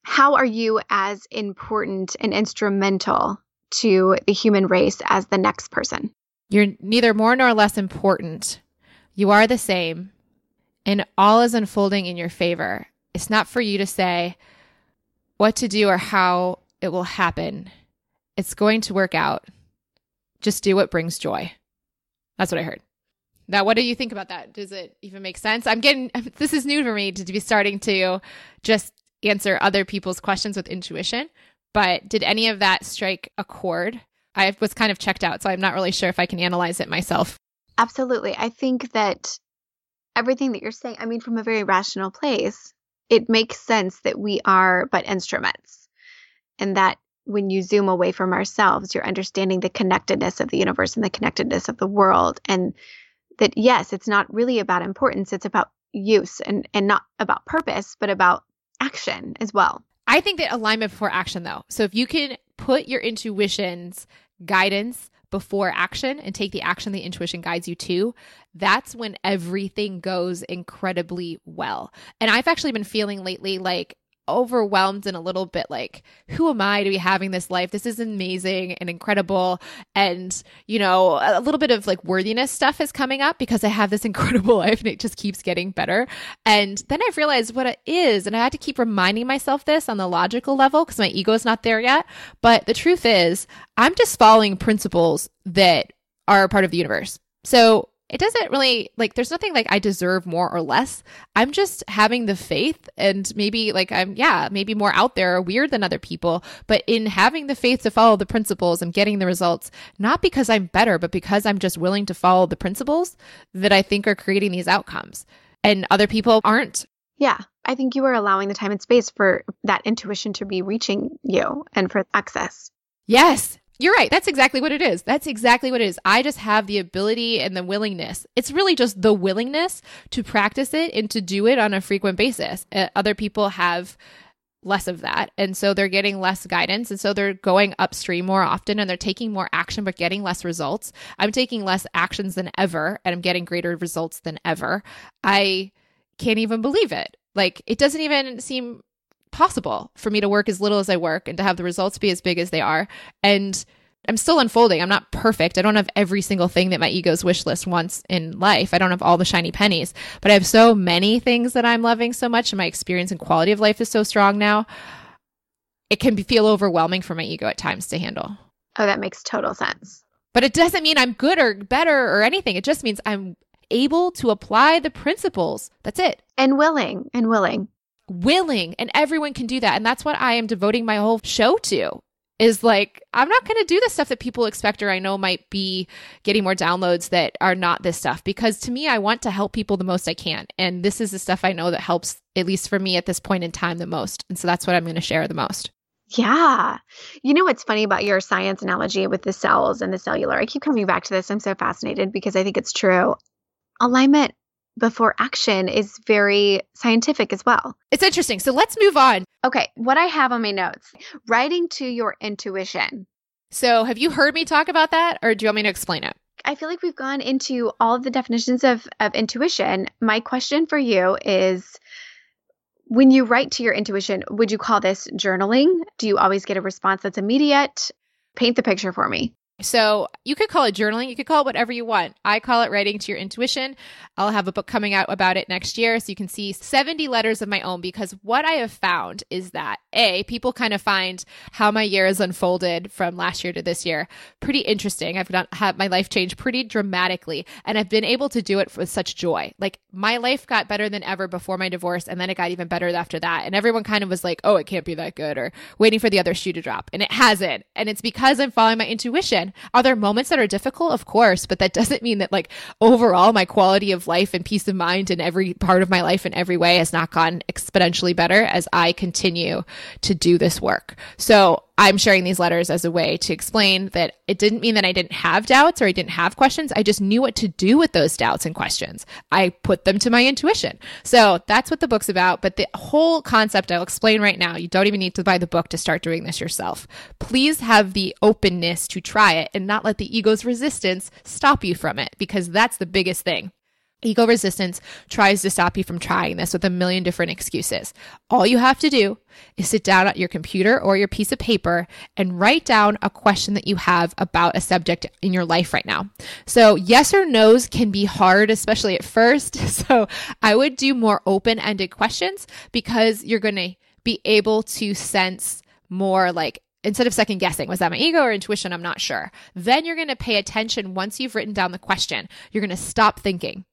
[SPEAKER 2] How are you as important and instrumental to the human race as the next person?
[SPEAKER 1] You're neither more nor less important. You are the same, and all is unfolding in your favor. It's not for you to say what to do or how it will happen. It's going to work out. Just do what brings joy. That's what I heard. Now, what do you think about that? Does it even make sense? I'm getting this is new for me to be starting to just answer other people's questions with intuition. But did any of that strike a chord? I was kind of checked out, so I'm not really sure if I can analyze it myself.
[SPEAKER 2] Absolutely. I think that everything that you're saying, I mean, from a very rational place, it makes sense that we are but instruments. And that when you zoom away from ourselves, you're understanding the connectedness of the universe and the connectedness of the world. And that yes, it's not really about importance, it's about use and and not about purpose, but about action as well.
[SPEAKER 1] I think that alignment before action though. So if you can put your intuition's guidance before action and take the action the intuition guides you to, that's when everything goes incredibly well. And I've actually been feeling lately like overwhelmed and a little bit like, who am I to be having this life? This is amazing and incredible. And, you know, a little bit of like worthiness stuff is coming up because I have this incredible life and it just keeps getting better. And then I've realized what it is. And I had to keep reminding myself this on the logical level because my ego is not there yet. But the truth is, I'm just following principles that are part of the universe. So it doesn't really like there's nothing like I deserve more or less. I'm just having the faith and maybe like I'm yeah, maybe more out there or weird than other people, but in having the faith to follow the principles and getting the results, not because I'm better, but because I'm just willing to follow the principles that I think are creating these outcomes. And other people aren't.
[SPEAKER 2] Yeah. I think you are allowing the time and space for that intuition to be reaching you and for access.
[SPEAKER 1] Yes. You're right. That's exactly what it is. That's exactly what it is. I just have the ability and the willingness. It's really just the willingness to practice it and to do it on a frequent basis. Uh, other people have less of that. And so they're getting less guidance. And so they're going upstream more often and they're taking more action, but getting less results. I'm taking less actions than ever and I'm getting greater results than ever. I can't even believe it. Like, it doesn't even seem possible for me to work as little as I work and to have the results be as big as they are. And I'm still unfolding. I'm not perfect. I don't have every single thing that my ego's wish list wants in life. I don't have all the shiny pennies, but I have so many things that I'm loving so much, and my experience and quality of life is so strong now. It can be, feel overwhelming for my ego at times to handle.
[SPEAKER 2] Oh, that makes total sense.
[SPEAKER 1] But it doesn't mean I'm good or better or anything. It just means I'm able to apply the principles. That's it.
[SPEAKER 2] And willing, and willing
[SPEAKER 1] willing and everyone can do that and that's what i am devoting my whole show to is like, I'm not going to do the stuff that people expect or I know might be getting more downloads that are not this stuff because to me, I want to help people the most I can. And this is the stuff I know that helps, at least for me at this point in time, the most. And so that's what I'm going to share the most.
[SPEAKER 2] Yeah. You know what's funny about your science analogy with the cells and the cellular? I keep coming back to this. I'm so fascinated because I think it's true. Alignment before action is very scientific as well.
[SPEAKER 1] It's interesting. So let's move on.
[SPEAKER 2] Okay, what I have on my notes writing to your intuition.
[SPEAKER 1] So, have you heard me talk about that, or do you want me to explain it?
[SPEAKER 2] I feel like we've gone into all of the definitions of, of intuition. My question for you is when you write to your intuition, would you call this journaling? Do you always get a response that's immediate? Paint the picture for me.
[SPEAKER 1] So you could call it journaling. You could call it whatever you want. I call it writing to your intuition. I'll have a book coming out about it next year. So you can see 70 letters of my own because what I have found is that A, people kind of find how my year has unfolded from last year to this year pretty interesting. I've not had my life change pretty dramatically and I've been able to do it with such joy. Like my life got better than ever before my divorce and then it got even better after that. And everyone kind of was like, oh, it can't be that good or waiting for the other shoe to drop. And it hasn't. And it's because I'm following my intuition. Are there moments that are difficult? Of course, but that doesn't mean that like overall my quality of life and peace of mind in every part of my life in every way has not gotten exponentially better as I continue to do this work. So I'm sharing these letters as a way to explain that it didn't mean that I didn't have doubts or I didn't have questions. I just knew what to do with those doubts and questions. I put them to my intuition. So that's what the book's about. But the whole concept I'll explain right now. You don't even need to buy the book to start doing this yourself. Please have the openness to try it and not let the ego's resistance stop you from it because that's the biggest thing. Ego resistance tries to stop you from trying this with a million different excuses. All you have to do is sit down at your computer or your piece of paper and write down a question that you have about a subject in your life right now. So, yes or no's can be hard, especially at first. So, I would do more open ended questions because you're going to be able to sense more like instead of second guessing, was that my ego or intuition? I'm not sure. Then you're going to pay attention once you've written down the question. You're going to stop thinking.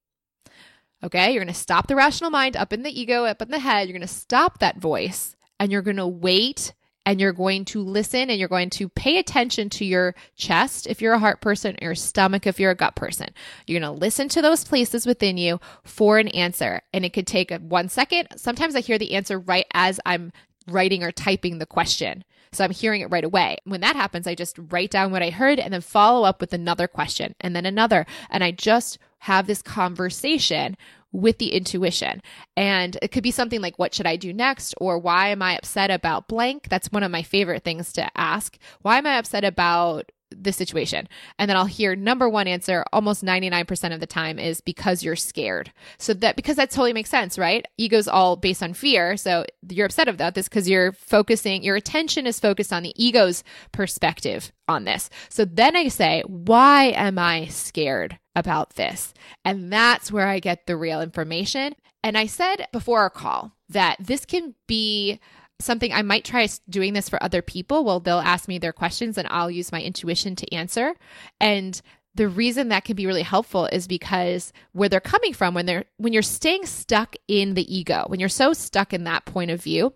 [SPEAKER 1] Okay, you're going to stop the rational mind up in the ego, up in the head. You're going to stop that voice and you're going to wait and you're going to listen and you're going to pay attention to your chest if you're a heart person or your stomach if you're a gut person. You're going to listen to those places within you for an answer. And it could take one second. Sometimes I hear the answer right as I'm writing or typing the question. So I'm hearing it right away. When that happens, I just write down what I heard and then follow up with another question and then another. And I just have this conversation with the intuition. And it could be something like, what should I do next? Or why am I upset about blank? That's one of my favorite things to ask. Why am I upset about the situation. And then I'll hear number one answer almost 99% of the time is because you're scared. So that because that totally makes sense, right? Ego's all based on fear. So you're upset about this because you're focusing, your attention is focused on the ego's perspective on this. So then I say, why am I scared about this? And that's where I get the real information. And I said before our call that this can be something I might try doing this for other people. Well, they'll ask me their questions and I'll use my intuition to answer. And the reason that can be really helpful is because where they're coming from when they're when you're staying stuck in the ego, when you're so stuck in that point of view,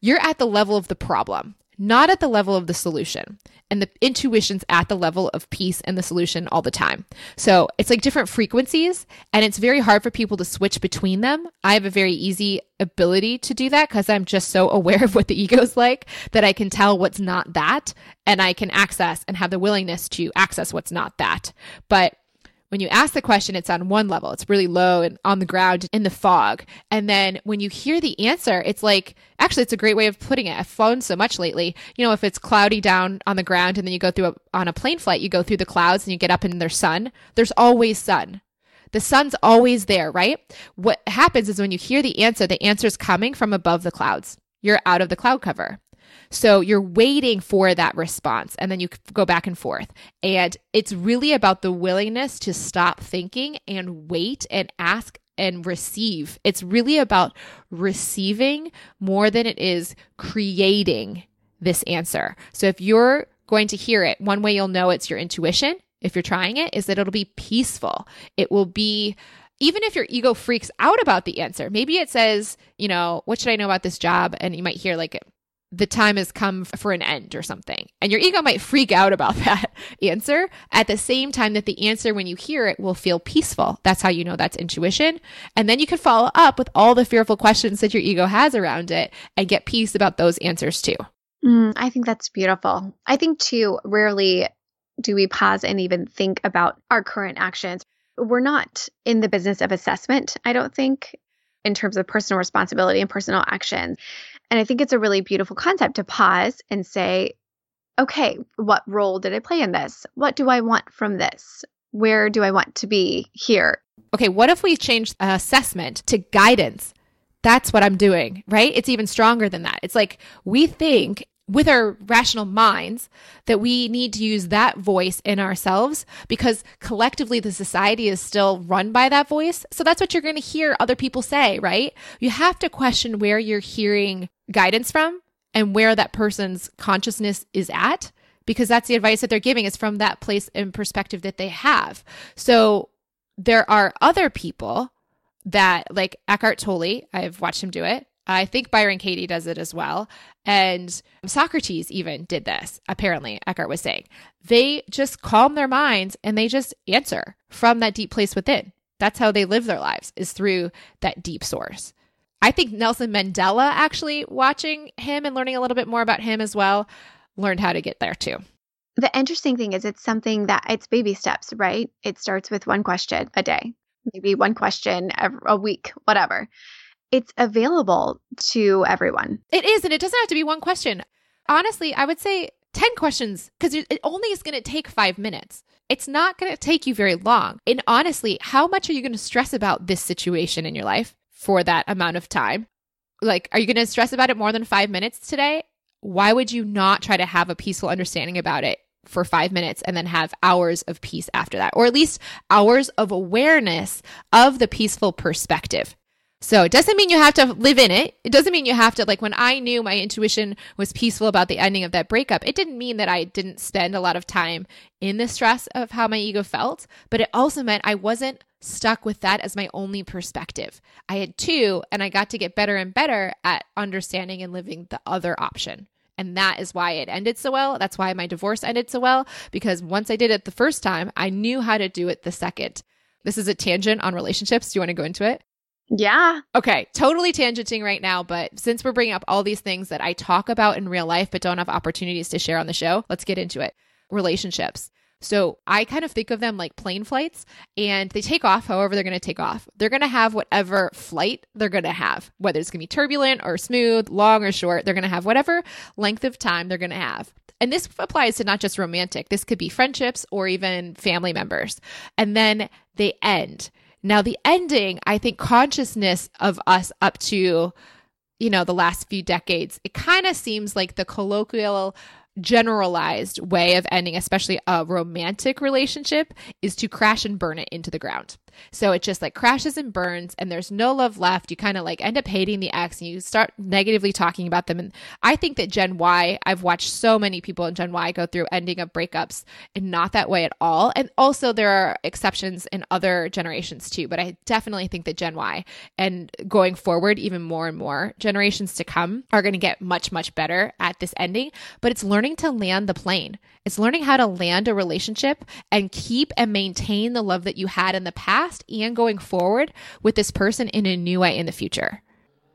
[SPEAKER 1] you're at the level of the problem not at the level of the solution. And the intuition's at the level of peace and the solution all the time. So it's like different frequencies, and it's very hard for people to switch between them. I have a very easy ability to do that because I'm just so aware of what the ego's like that I can tell what's not that, and I can access and have the willingness to access what's not that. But when you ask the question, it's on one level, it's really low and on the ground in the fog. And then when you hear the answer, it's like, actually, it's a great way of putting it. I've flown so much lately. You know, if it's cloudy down on the ground and then you go through a, on a plane flight, you go through the clouds and you get up in their sun, there's always sun. The sun's always there, right? What happens is when you hear the answer, the answer is coming from above the clouds. You're out of the cloud cover. So you're waiting for that response and then you go back and forth. And it's really about the willingness to stop thinking and wait and ask and receive. It's really about receiving more than it is creating this answer. So if you're going to hear it, one way you'll know it's your intuition if you're trying it is that it'll be peaceful. It will be even if your ego freaks out about the answer, maybe it says, you know, what should I know about this job? And you might hear like the time has come for an end or something. And your ego might freak out about that answer at the same time that the answer, when you hear it, will feel peaceful. That's how you know that's intuition. And then you can follow up with all the fearful questions that your ego has around it and get peace about those answers too.
[SPEAKER 2] Mm, I think that's beautiful. I think, too, rarely do we pause and even think about our current actions. We're not in the business of assessment, I don't think, in terms of personal responsibility and personal action. And I think it's a really beautiful concept to pause and say, okay, what role did I play in this? What do I want from this? Where do I want to be here?
[SPEAKER 1] Okay, what if we change assessment to guidance? That's what I'm doing, right? It's even stronger than that. It's like we think with our rational minds that we need to use that voice in ourselves because collectively the society is still run by that voice. So that's what you're going to hear other people say, right? You have to question where you're hearing guidance from and where that person's consciousness is at because that's the advice that they're giving is from that place and perspective that they have. So there are other people that like Eckhart Tolle, I've watched him do it. I think Byron Katie does it as well. And Socrates even did this, apparently, Eckhart was saying. They just calm their minds and they just answer from that deep place within. That's how they live their lives, is through that deep source. I think Nelson Mandela, actually watching him and learning a little bit more about him as well, learned how to get there too.
[SPEAKER 2] The interesting thing is, it's something that it's baby steps, right? It starts with one question a day, maybe one question a week, whatever it's available to everyone.
[SPEAKER 1] It is, and it doesn't have to be one question. Honestly, I would say 10 questions because it only is going to take five minutes. It's not going to take you very long. And honestly, how much are you going to stress about this situation in your life for that amount of time? Like, are you going to stress about it more than five minutes today? Why would you not try to have a peaceful understanding about it for five minutes and then have hours of peace after that, or at least hours of awareness of the peaceful perspective? So it doesn't mean you have to live in it. It doesn't mean you have to, like, when I knew my intuition was peaceful about the ending of that breakup, it didn't mean that I didn't spend a lot of time in the stress of how my ego felt, but it also meant I wasn't stuck with that as my only perspective. I had two, and I got to get better and better at understanding and living the other option. And that is why it ended so well. That's why my divorce ended so well, because once I did it the first time, I knew how to do it the second. This is a tangent on relationships. Do you want to go into it?
[SPEAKER 2] Yeah.
[SPEAKER 1] Okay, totally tangenting right now, but since we're bringing up all these things that I talk about in real life but don't have opportunities to share on the show, let's get into it. Relationships. So I kind of think of them like plane flights and they take off however they're going to take off. They're going to have whatever flight they're going to have, whether it's going to be turbulent or smooth, long or short. They're going to have whatever length of time they're going to have. And this applies to not just romantic, this could be friendships or even family members. And then they end. Now, the ending, I think consciousness of us up to, you know, the last few decades, it kind of seems like the colloquial generalized way of ending, especially a romantic relationship, is to crash and burn it into the ground. So it just like crashes and burns, and there's no love left. You kind of like end up hating the ex and you start negatively talking about them. And I think that Gen Y, I've watched so many people in Gen Y go through ending of breakups and not that way at all. And also, there are exceptions in other generations too, but I definitely think that Gen Y and going forward, even more and more generations to come are going to get much, much better at this ending. But it's learning to land the plane, it's learning how to land a relationship and keep and maintain the love that you had in the past past and going forward with this person in a new way in the future.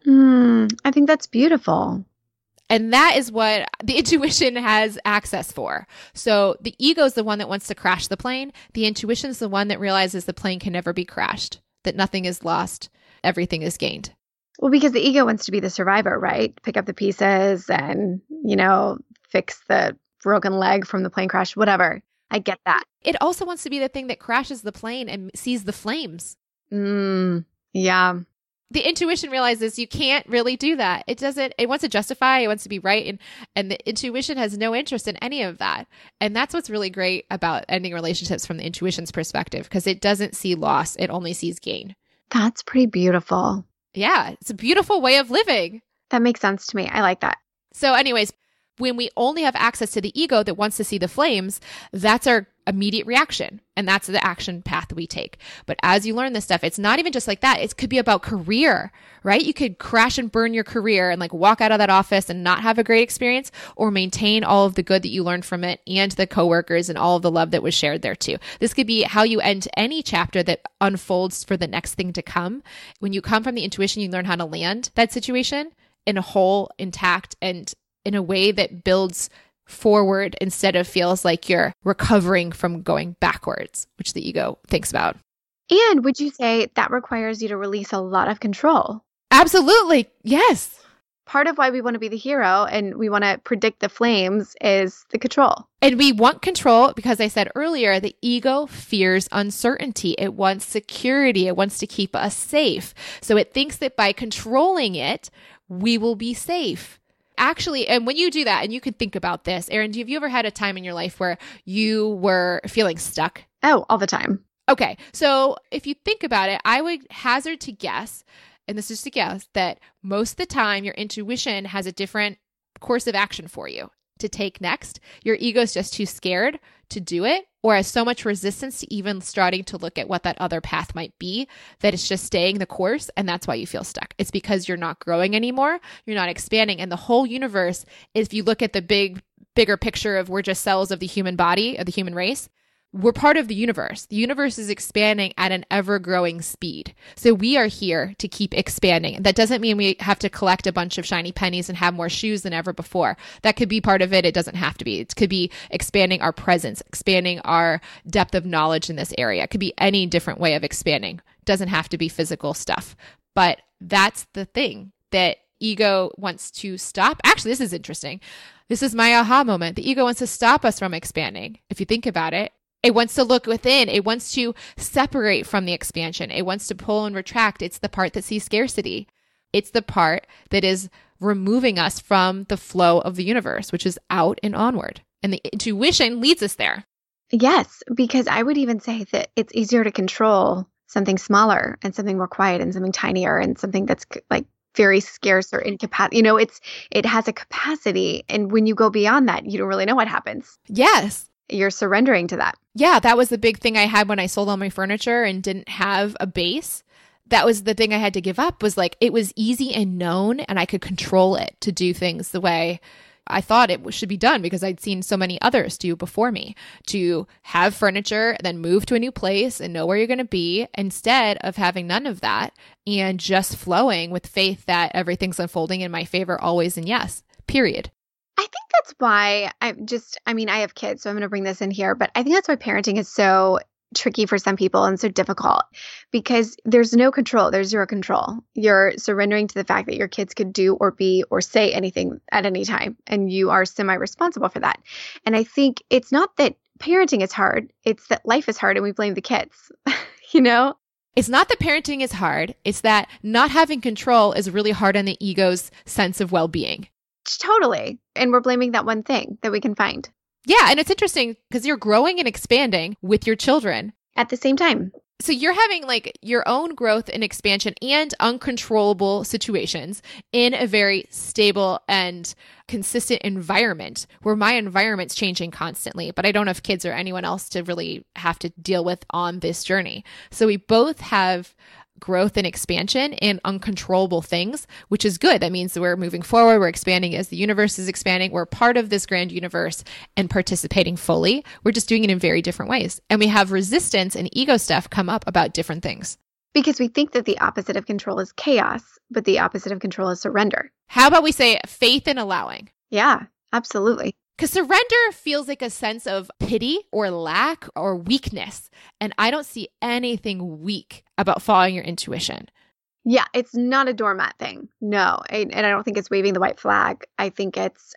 [SPEAKER 2] Mm, I think that's beautiful.
[SPEAKER 1] And that is what the intuition has access for. So the ego is the one that wants to crash the plane. The intuition is the one that realizes the plane can never be crashed, that nothing is lost, everything is gained.
[SPEAKER 2] Well, because the ego wants to be the survivor, right? Pick up the pieces and, you know, fix the broken leg from the plane crash, whatever. I get that.
[SPEAKER 1] It also wants to be the thing that crashes the plane and sees the flames.
[SPEAKER 2] Mm, yeah.
[SPEAKER 1] The intuition realizes you can't really do that. It doesn't it wants to justify, it wants to be right and and the intuition has no interest in any of that. And that's what's really great about ending relationships from the intuition's perspective because it doesn't see loss, it only sees gain.
[SPEAKER 2] That's pretty beautiful.
[SPEAKER 1] Yeah, it's a beautiful way of living.
[SPEAKER 2] That makes sense to me. I like that.
[SPEAKER 1] So anyways, when we only have access to the ego that wants to see the flames, that's our immediate reaction. And that's the action path we take. But as you learn this stuff, it's not even just like that. It could be about career, right? You could crash and burn your career and like walk out of that office and not have a great experience or maintain all of the good that you learned from it and the coworkers and all of the love that was shared there too. This could be how you end any chapter that unfolds for the next thing to come. When you come from the intuition, you learn how to land that situation in a whole, intact, and in a way that builds forward instead of feels like you're recovering from going backwards, which the ego thinks about.
[SPEAKER 2] And would you say that requires you to release a lot of control?
[SPEAKER 1] Absolutely. Yes.
[SPEAKER 2] Part of why we want to be the hero and we want to predict the flames is the control.
[SPEAKER 1] And we want control because I said earlier, the ego fears uncertainty. It wants security. It wants to keep us safe. So it thinks that by controlling it, we will be safe actually, and when you do that, and you can think about this, Erin, have you ever had a time in your life where you were feeling stuck?
[SPEAKER 2] Oh, all the time.
[SPEAKER 1] Okay. So if you think about it, I would hazard to guess, and this is to guess, that most of the time your intuition has a different course of action for you to take next. Your ego is just too scared to do it or has so much resistance to even starting to look at what that other path might be that it's just staying the course and that's why you feel stuck. It's because you're not growing anymore, you're not expanding and the whole universe if you look at the big bigger picture of we're just cells of the human body, of the human race, we're part of the universe. The universe is expanding at an ever growing speed. So we are here to keep expanding. That doesn't mean we have to collect a bunch of shiny pennies and have more shoes than ever before. That could be part of it. It doesn't have to be. It could be expanding our presence, expanding our depth of knowledge in this area. It could be any different way of expanding. It doesn't have to be physical stuff. But that's the thing that ego wants to stop. Actually, this is interesting. This is my aha moment. The ego wants to stop us from expanding. If you think about it, it wants to look within. It wants to separate from the expansion. It wants to pull and retract. It's the part that sees scarcity. It's the part that is removing us from the flow of the universe, which is out and onward. And the intuition leads us there.
[SPEAKER 2] Yes, because I would even say that it's easier to control something smaller and something more quiet and something tinier and something that's like very scarce or incapacity. You know, it's it has a capacity and when you go beyond that, you don't really know what happens.
[SPEAKER 1] Yes
[SPEAKER 2] you're surrendering to that.
[SPEAKER 1] Yeah, that was the big thing I had when I sold all my furniture and didn't have a base. That was the thing I had to give up was like it was easy and known and I could control it to do things the way I thought it should be done because I'd seen so many others do before me to have furniture, then move to a new place and know where you're going to be instead of having none of that and just flowing with faith that everything's unfolding in my favor always and yes, period.
[SPEAKER 2] I think that's why I'm just, I mean, I have kids, so I'm going to bring this in here, but I think that's why parenting is so tricky for some people and so difficult because there's no control. There's zero control. You're surrendering to the fact that your kids could do or be or say anything at any time, and you are semi responsible for that. And I think it's not that parenting is hard, it's that life is hard and we blame the kids, you know?
[SPEAKER 1] It's not that parenting is hard, it's that not having control is really hard on the ego's sense of well being.
[SPEAKER 2] Totally. And we're blaming that one thing that we can find.
[SPEAKER 1] Yeah. And it's interesting because you're growing and expanding with your children
[SPEAKER 2] at the same time.
[SPEAKER 1] So you're having like your own growth and expansion and uncontrollable situations in a very stable and consistent environment where my environment's changing constantly, but I don't have kids or anyone else to really have to deal with on this journey. So we both have growth and expansion in uncontrollable things, which is good. That means that we're moving forward, we're expanding as the universe is expanding, we're part of this grand universe and participating fully. We're just doing it in very different ways. And we have resistance and ego stuff come up about different things.
[SPEAKER 2] Because we think that the opposite of control is chaos, but the opposite of control is surrender.
[SPEAKER 1] How about we say faith in allowing?
[SPEAKER 2] Yeah, absolutely.
[SPEAKER 1] Because surrender feels like a sense of pity or lack or weakness. And I don't see anything weak about following your intuition.
[SPEAKER 2] Yeah, it's not a doormat thing. No. And I don't think it's waving the white flag. I think it's,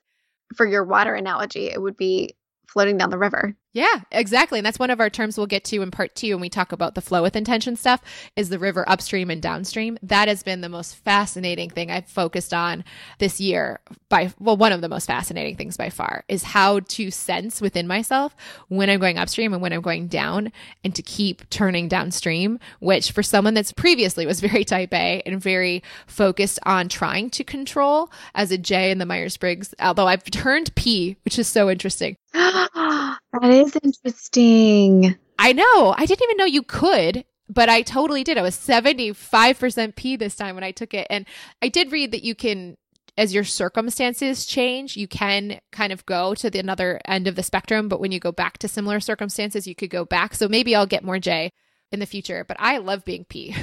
[SPEAKER 2] for your water analogy, it would be floating down the river.
[SPEAKER 1] Yeah, exactly. And that's one of our terms we'll get to in part two when we talk about the flow with intention stuff is the river upstream and downstream. That has been the most fascinating thing I've focused on this year by, well, one of the most fascinating things by far is how to sense within myself when I'm going upstream and when I'm going down and to keep turning downstream, which for someone that's previously was very type A and very focused on trying to control as a J in the Myers Briggs, although I've turned P, which is so interesting.
[SPEAKER 2] That is interesting.
[SPEAKER 1] I know. I didn't even know you could, but I totally did. I was 75% P this time when I took it. And I did read that you can, as your circumstances change, you can kind of go to the another end of the spectrum. But when you go back to similar circumstances, you could go back. So maybe I'll get more J in the future. But I love being P.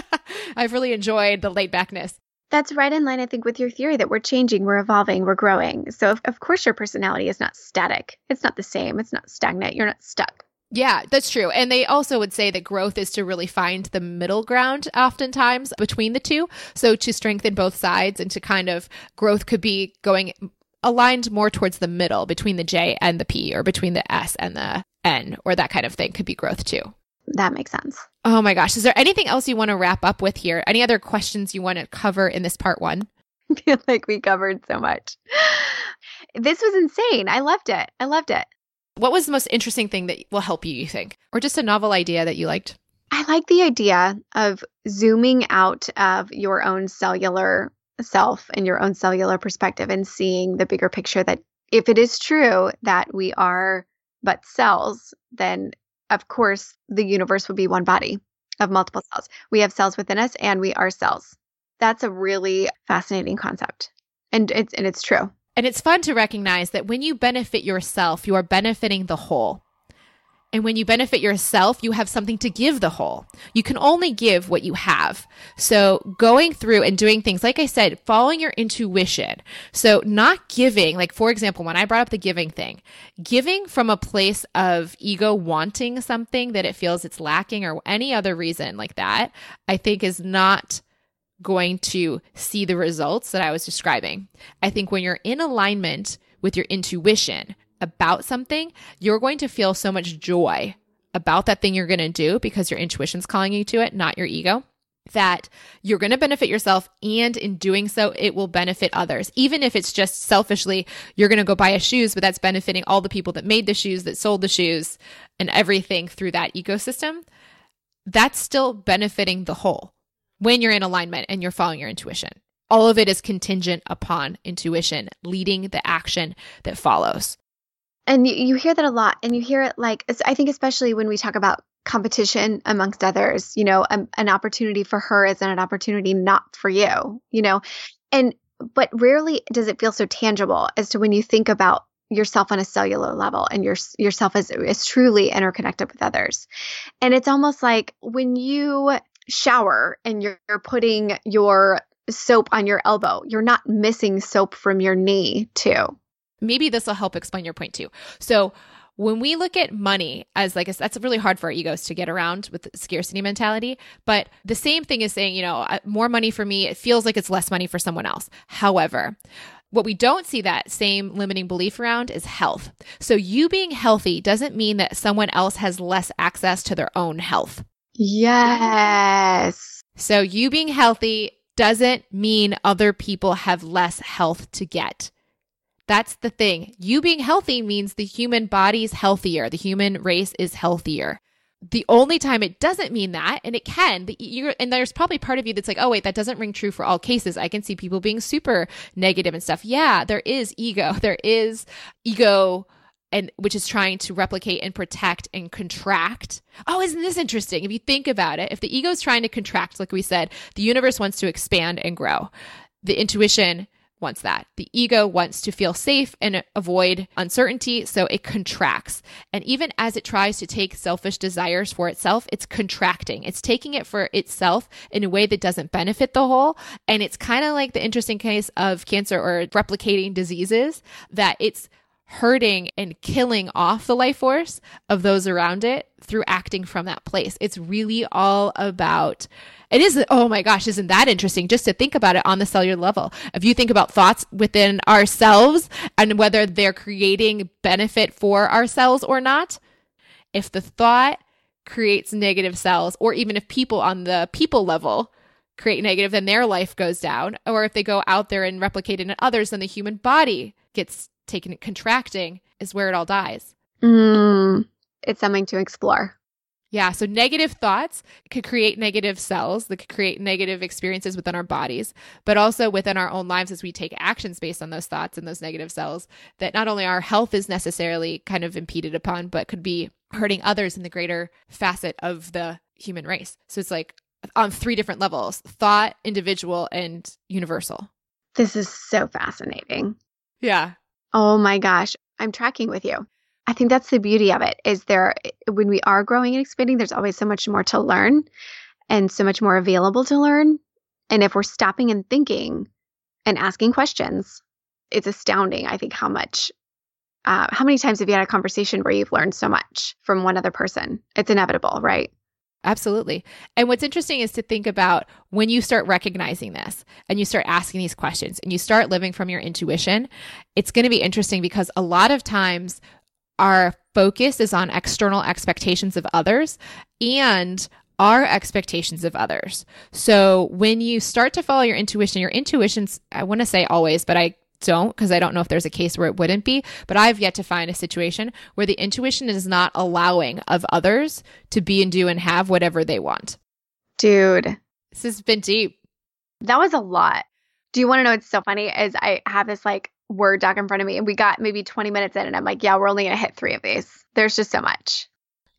[SPEAKER 1] I've really enjoyed the laid backness.
[SPEAKER 2] That's right in line, I think, with your theory that we're changing, we're evolving, we're growing. So, of, course, your personality is not static. It's not the same. It's not stagnant. You're not stuck.
[SPEAKER 1] Yeah, that's true. And they also would say that growth is to really find the middle ground oftentimes between the two. So to strengthen both sides and to kind of growth could be going aligned more towards the middle between the J and the P or between the S and the N or that kind of thing could be growth too.
[SPEAKER 2] That makes sense.
[SPEAKER 1] Oh my gosh. Is there anything else you want to wrap up with here? Any other questions you want to cover in this part one?
[SPEAKER 2] I feel like we covered so much. This was insane. I loved it. I loved it.
[SPEAKER 1] What was the most interesting thing that will help you, you think? Or just a novel idea that you liked?
[SPEAKER 2] I like the idea of zooming out of your own cellular self and your own cellular perspective and seeing the bigger picture that if it is true that we are but cells, then of course the universe would be one body of multiple cells. We have cells within us and we are cells. That's a really fascinating concept. And it's and it's true.
[SPEAKER 1] And it's fun to recognize that when you benefit yourself, you are benefiting the whole. And when you benefit yourself, you have something to give the whole. You can only give what you have. So going through and doing things, like I said, following your intuition. So not giving, like for example, when I brought up the giving thing, giving from a place of ego wanting something that it feels it's lacking or any other reason like that, I think is not going to see the results that I was describing. I think when you're in alignment with your intuition about something, you're going to feel so much joy about that thing you're going to do because your intuition's calling you to it, not your ego. That you're going to benefit yourself, and in doing so, it will benefit others. Even if it's just selfishly, you're going to go buy a shoes, but that's benefiting all the people that made the shoes, that sold the shoes, and everything through that ecosystem. That's still benefiting the whole when you're in alignment and you're following your intuition. All of it is contingent upon intuition leading the action that follows.
[SPEAKER 2] And you, you hear that a lot. And you hear it like, I think, especially when we talk about competition amongst others, you know, um, an opportunity for her isn't an opportunity not for you, you know, and, but rarely does it feel so tangible as to when you think about yourself on a cellular level and your yourself as is truly interconnected with others. And it's almost like when you shower and you're, you're putting your soap on your elbow, you're not missing soap from your knee, too.
[SPEAKER 1] Maybe this will help explain your point too. So, when we look at money as like a, that's really hard for our egos to get around with scarcity mentality but the same thing is saying you know uh, more money for me it feels like it's less money for someone else however what we don't see that same limiting belief around is health. So, you being healthy doesn't mean that someone else has less access to their own health.
[SPEAKER 2] Yes.
[SPEAKER 1] So you being healthy doesn't mean other people have less health to get. That's the thing. You being healthy means the human body's healthier, the human race is healthier. The only time it doesn't mean that, and it can, the, and there's probably part of you that's like, oh, wait, that doesn't ring true for all cases. I can see people being super negative and stuff. Yeah, there is ego. There is ego and which is trying to replicate and protect and contract. Oh, isn't this interesting? If you think about it, if the ego is trying to contract, like we said, the universe wants to expand and grow. The intuition wants that. The ego wants to feel safe and avoid uncertainty, so it contracts. And even as it tries to take selfish desires for itself, it's contracting. It's taking it for itself in a way that doesn't benefit the whole. And it's kind of like the interesting case of cancer or replicating diseases that it's hurting and killing off the life force of those around it through acting from that place. It's really all about it is oh my gosh isn't that interesting? Just to think about it on the cellular level. If you think about thoughts within ourselves and whether they're creating benefit for ourselves or not if the thought creates negative cells or even if people on the people level create negative then their life goes down. Or if they go out there and replicate it in others then the human body gets taken contracting is where it all dies.
[SPEAKER 2] Mm, it's something to explore.
[SPEAKER 1] Yeah, so negative thoughts could create negative cells that could create negative experiences within our bodies, but also within our own lives as we take actions based on those thoughts and those negative cells that not only our health is necessarily kind of impeded upon, but could be hurting others in the greater facet of the human race. So it's like on three different levels thought, individual, and universal.
[SPEAKER 2] This is so fascinating.
[SPEAKER 1] Yeah.
[SPEAKER 2] Oh my gosh. I'm tracking with you. I think that's the beauty of it is there when we are growing and expanding, there's always so much more to learn and so much more available to learn. And if we're stopping and thinking and asking questions, it's astounding, I think, how much uh, how many times have you had a conversation where you've learned so much from one other person? It's inevitable, right?
[SPEAKER 1] Absolutely. And what's interesting is to think about when you start recognizing this and you start asking these questions and you start living from your intuition, it's going to be interesting because a lot of times our focus is on external expectations of others and our expectations of others. So when you start to follow your intuition, your intuition's, I want to say always, but I don't because I don't know if there's a case where it wouldn't be, but I've yet to find a situation where the intuition is not allowing of others to be and do and have whatever they want.
[SPEAKER 2] Dude,
[SPEAKER 1] this has been deep.
[SPEAKER 2] That was a lot. Do you want to know what's so funny? Is I have this like Word doc in front of me and we got maybe 20 minutes in and I'm like, yeah, we're only going to hit three of these. There's just so much.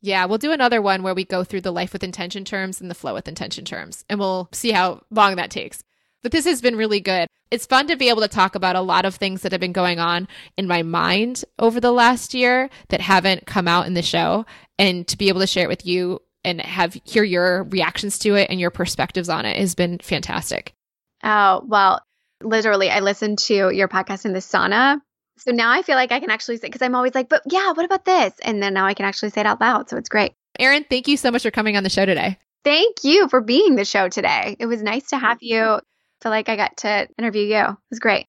[SPEAKER 1] Yeah, we'll do another one where we go through the life with intention terms and the flow with intention terms, and we'll see how long that takes. But this has been really good it's fun to be able to talk about a lot of things that have been going on in my mind over the last year that haven't come out in the show and to be able to share it with you and have hear your reactions to it and your perspectives on it has been fantastic.
[SPEAKER 2] Oh, well, literally I listened to your podcast in the sauna. So now I feel like I can actually say cuz I'm always like, "But yeah, what about this?" And then now I can actually say it out loud. So it's great.
[SPEAKER 1] Erin, thank you so much for coming on the show today.
[SPEAKER 2] Thank you for being the show today. It was nice to have you feel like I got to interview you. It was great.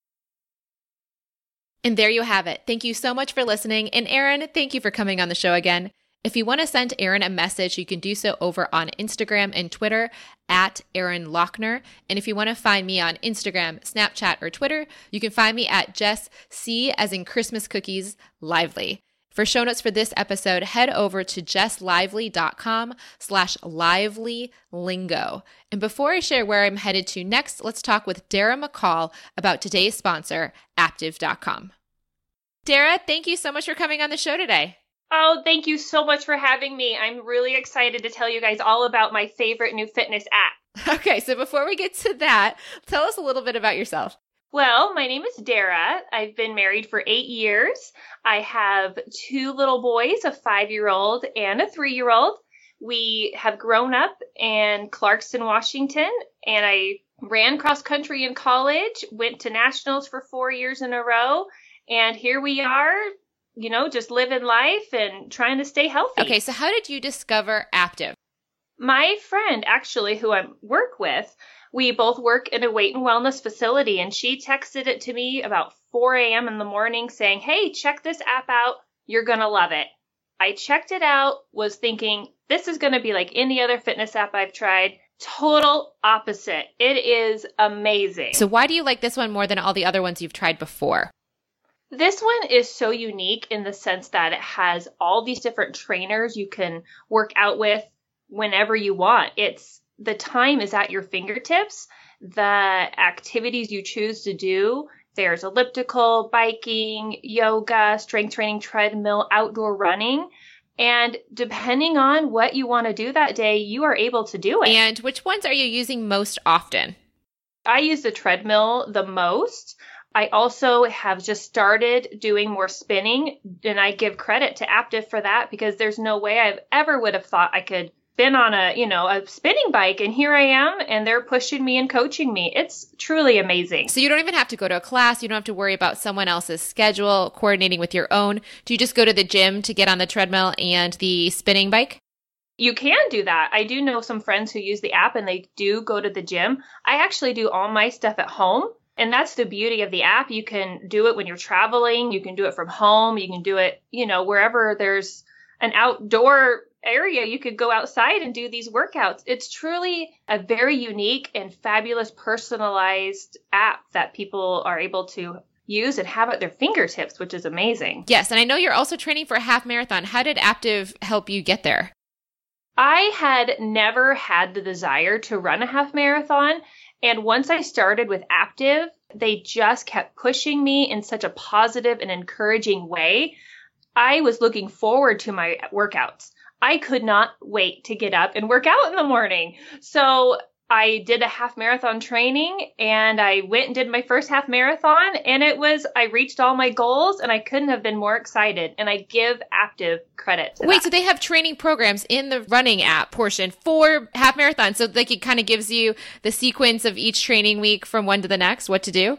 [SPEAKER 1] And there you have it. Thank you so much for listening. And Erin, thank you for coming on the show again. If you want to send Erin a message, you can do so over on Instagram and Twitter at Erin Loechner. And if you want to find me on Instagram, Snapchat, or Twitter, you can find me at Jess C as in Christmas cookies lively. For show notes for this episode, head over to jesslively.com slash lively lingo. And before I share where I'm headed to next, let's talk with Dara McCall about today's sponsor, Aaptiv.com. Dara, thank you so much for coming on the show today.
[SPEAKER 3] Oh, thank you so much for having me. I'm really excited to tell you guys all about my favorite new fitness app.
[SPEAKER 1] Okay, so before we get to that, tell us a little bit about yourself.
[SPEAKER 3] Well, my name is Dara. I've been married for eight years. I have two little boys, a five year old and a three year old. We have grown up in Clarkston, Washington, and I ran cross country in college, went to nationals for four years in a row, and here we are, you know, just living life and trying to stay healthy.
[SPEAKER 1] Okay, so how did you discover Aaptiv?
[SPEAKER 3] My friend, actually, who I work with, we both work in a weight and wellness facility, and she texted it to me about 4 a.m. in the morning saying, Hey, check this app out. You're going to love it. I checked it out, was thinking, this is going to be like any other fitness app I've tried. Total opposite. It is amazing.
[SPEAKER 1] So, why do you like this one more than all the other ones you've tried before?
[SPEAKER 3] This one is so unique in the sense that it has all these different trainers you can work out with whenever you want. It's the time is at your fingertips. The activities you choose to do, there's elliptical, biking, yoga, strength training, treadmill, outdoor running. And depending on what you want to do that day, you are able to do it.
[SPEAKER 1] And which ones are you using most often?
[SPEAKER 3] I use the treadmill the most. I also have just started doing more spinning, and I give credit to Aaptiv for that because there's no way I ever would have thought I could been on a you know a spinning bike and here i am and they're pushing me and coaching me it's truly amazing
[SPEAKER 1] so you don't even have to go to a class you don't have to worry about someone else's schedule coordinating with your own do you just go to the gym to get on the treadmill and the spinning bike
[SPEAKER 3] you can do that. I do know some friends who use the app and they do go to the gym. I actually do all my stuff at home. And that's the beauty of the app. You can do it when you're traveling. You can do it from home. You can do it, you know, wherever there's an outdoor area you could go outside and do these workouts. It's truly a very unique and fabulous personalized app that people are able to use and have at their fingertips, which is amazing.
[SPEAKER 1] Yes, and I know you're also training for a half marathon. How did Aaptiv help you get there?
[SPEAKER 3] I had never had the desire to run a half marathon. And once I started with Aaptiv, they just kept pushing me in such a positive and encouraging way. I was looking forward to my workouts. I could not wait to get up and work out in the morning. So I did a half marathon training and I went and did my first half marathon and it was I reached all my goals and I couldn't have been more excited and I give Aaptiv credit.
[SPEAKER 1] Wait,
[SPEAKER 3] that.
[SPEAKER 1] so they have training programs in the running app portion for half marathon. So like it kind of gives you the sequence of each training week from one to the next, what to do?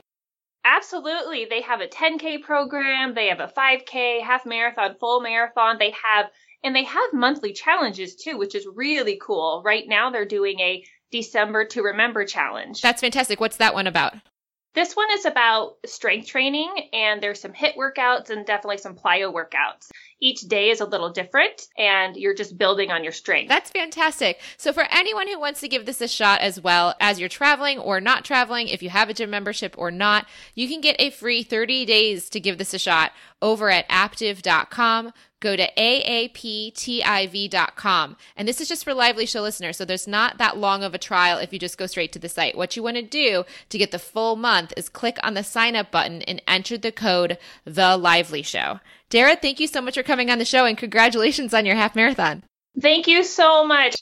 [SPEAKER 3] Absolutely. They have a 10K program, they have a 5K, half marathon, full marathon. They have and they have monthly challenges too, which is really cool. Right now they're doing a December to Remember challenge.
[SPEAKER 1] That's fantastic. What's that one about?
[SPEAKER 3] This one is about strength training, and there's some HIIT workouts and definitely some plyo workouts. Each day is a little different, and you're just building on your strength.
[SPEAKER 1] That's fantastic. So, for anyone who wants to give this a shot as well as you're traveling or not traveling, if you have a gym membership or not, you can get a free 30 days to give this a shot over at aaptiv.com go to aaptiv.com. And this is just for Lively Show listeners. So there's not that long of a trial if you just go straight to the site. What you want to do to get the full month is click on the sign up button and enter the code The Lively Show. Dara, thank you so much for coming on the show and congratulations on your half marathon.
[SPEAKER 3] Thank you so much.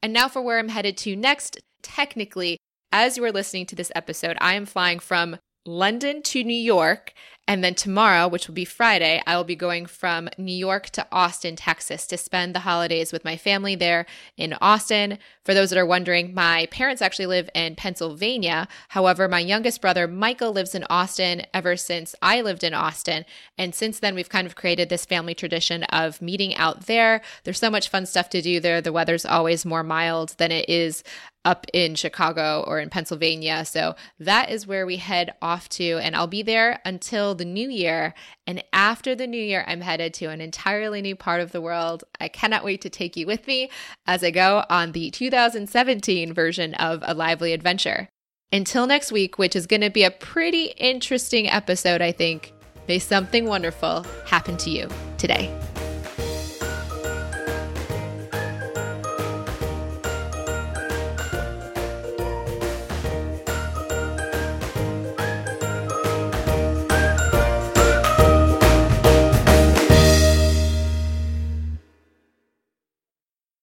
[SPEAKER 1] And now for where I'm headed to next. Technically, as you are listening to this episode, I am flying from London to New York and then tomorrow, which will be Friday, I will be going from New York to Austin, Texas to spend the holidays with my family there in Austin. For those that are wondering, my parents actually live in Pennsylvania. However, my youngest brother, Michael, lives in Austin ever since I lived in Austin. And since then, we've kind of created this family tradition of meeting out there. There's so much fun stuff to do there. The weather's always more mild than it is up in Chicago or in Pennsylvania. So that is where we head off to. And I'll be there until the new year. And after the new year, I'm headed to an entirely new part of the world. I cannot wait to take you with me as I go on the 2017 version of A Lively Adventure. Until next week, which is going to be a pretty interesting episode, I think, may something wonderful happen to you today.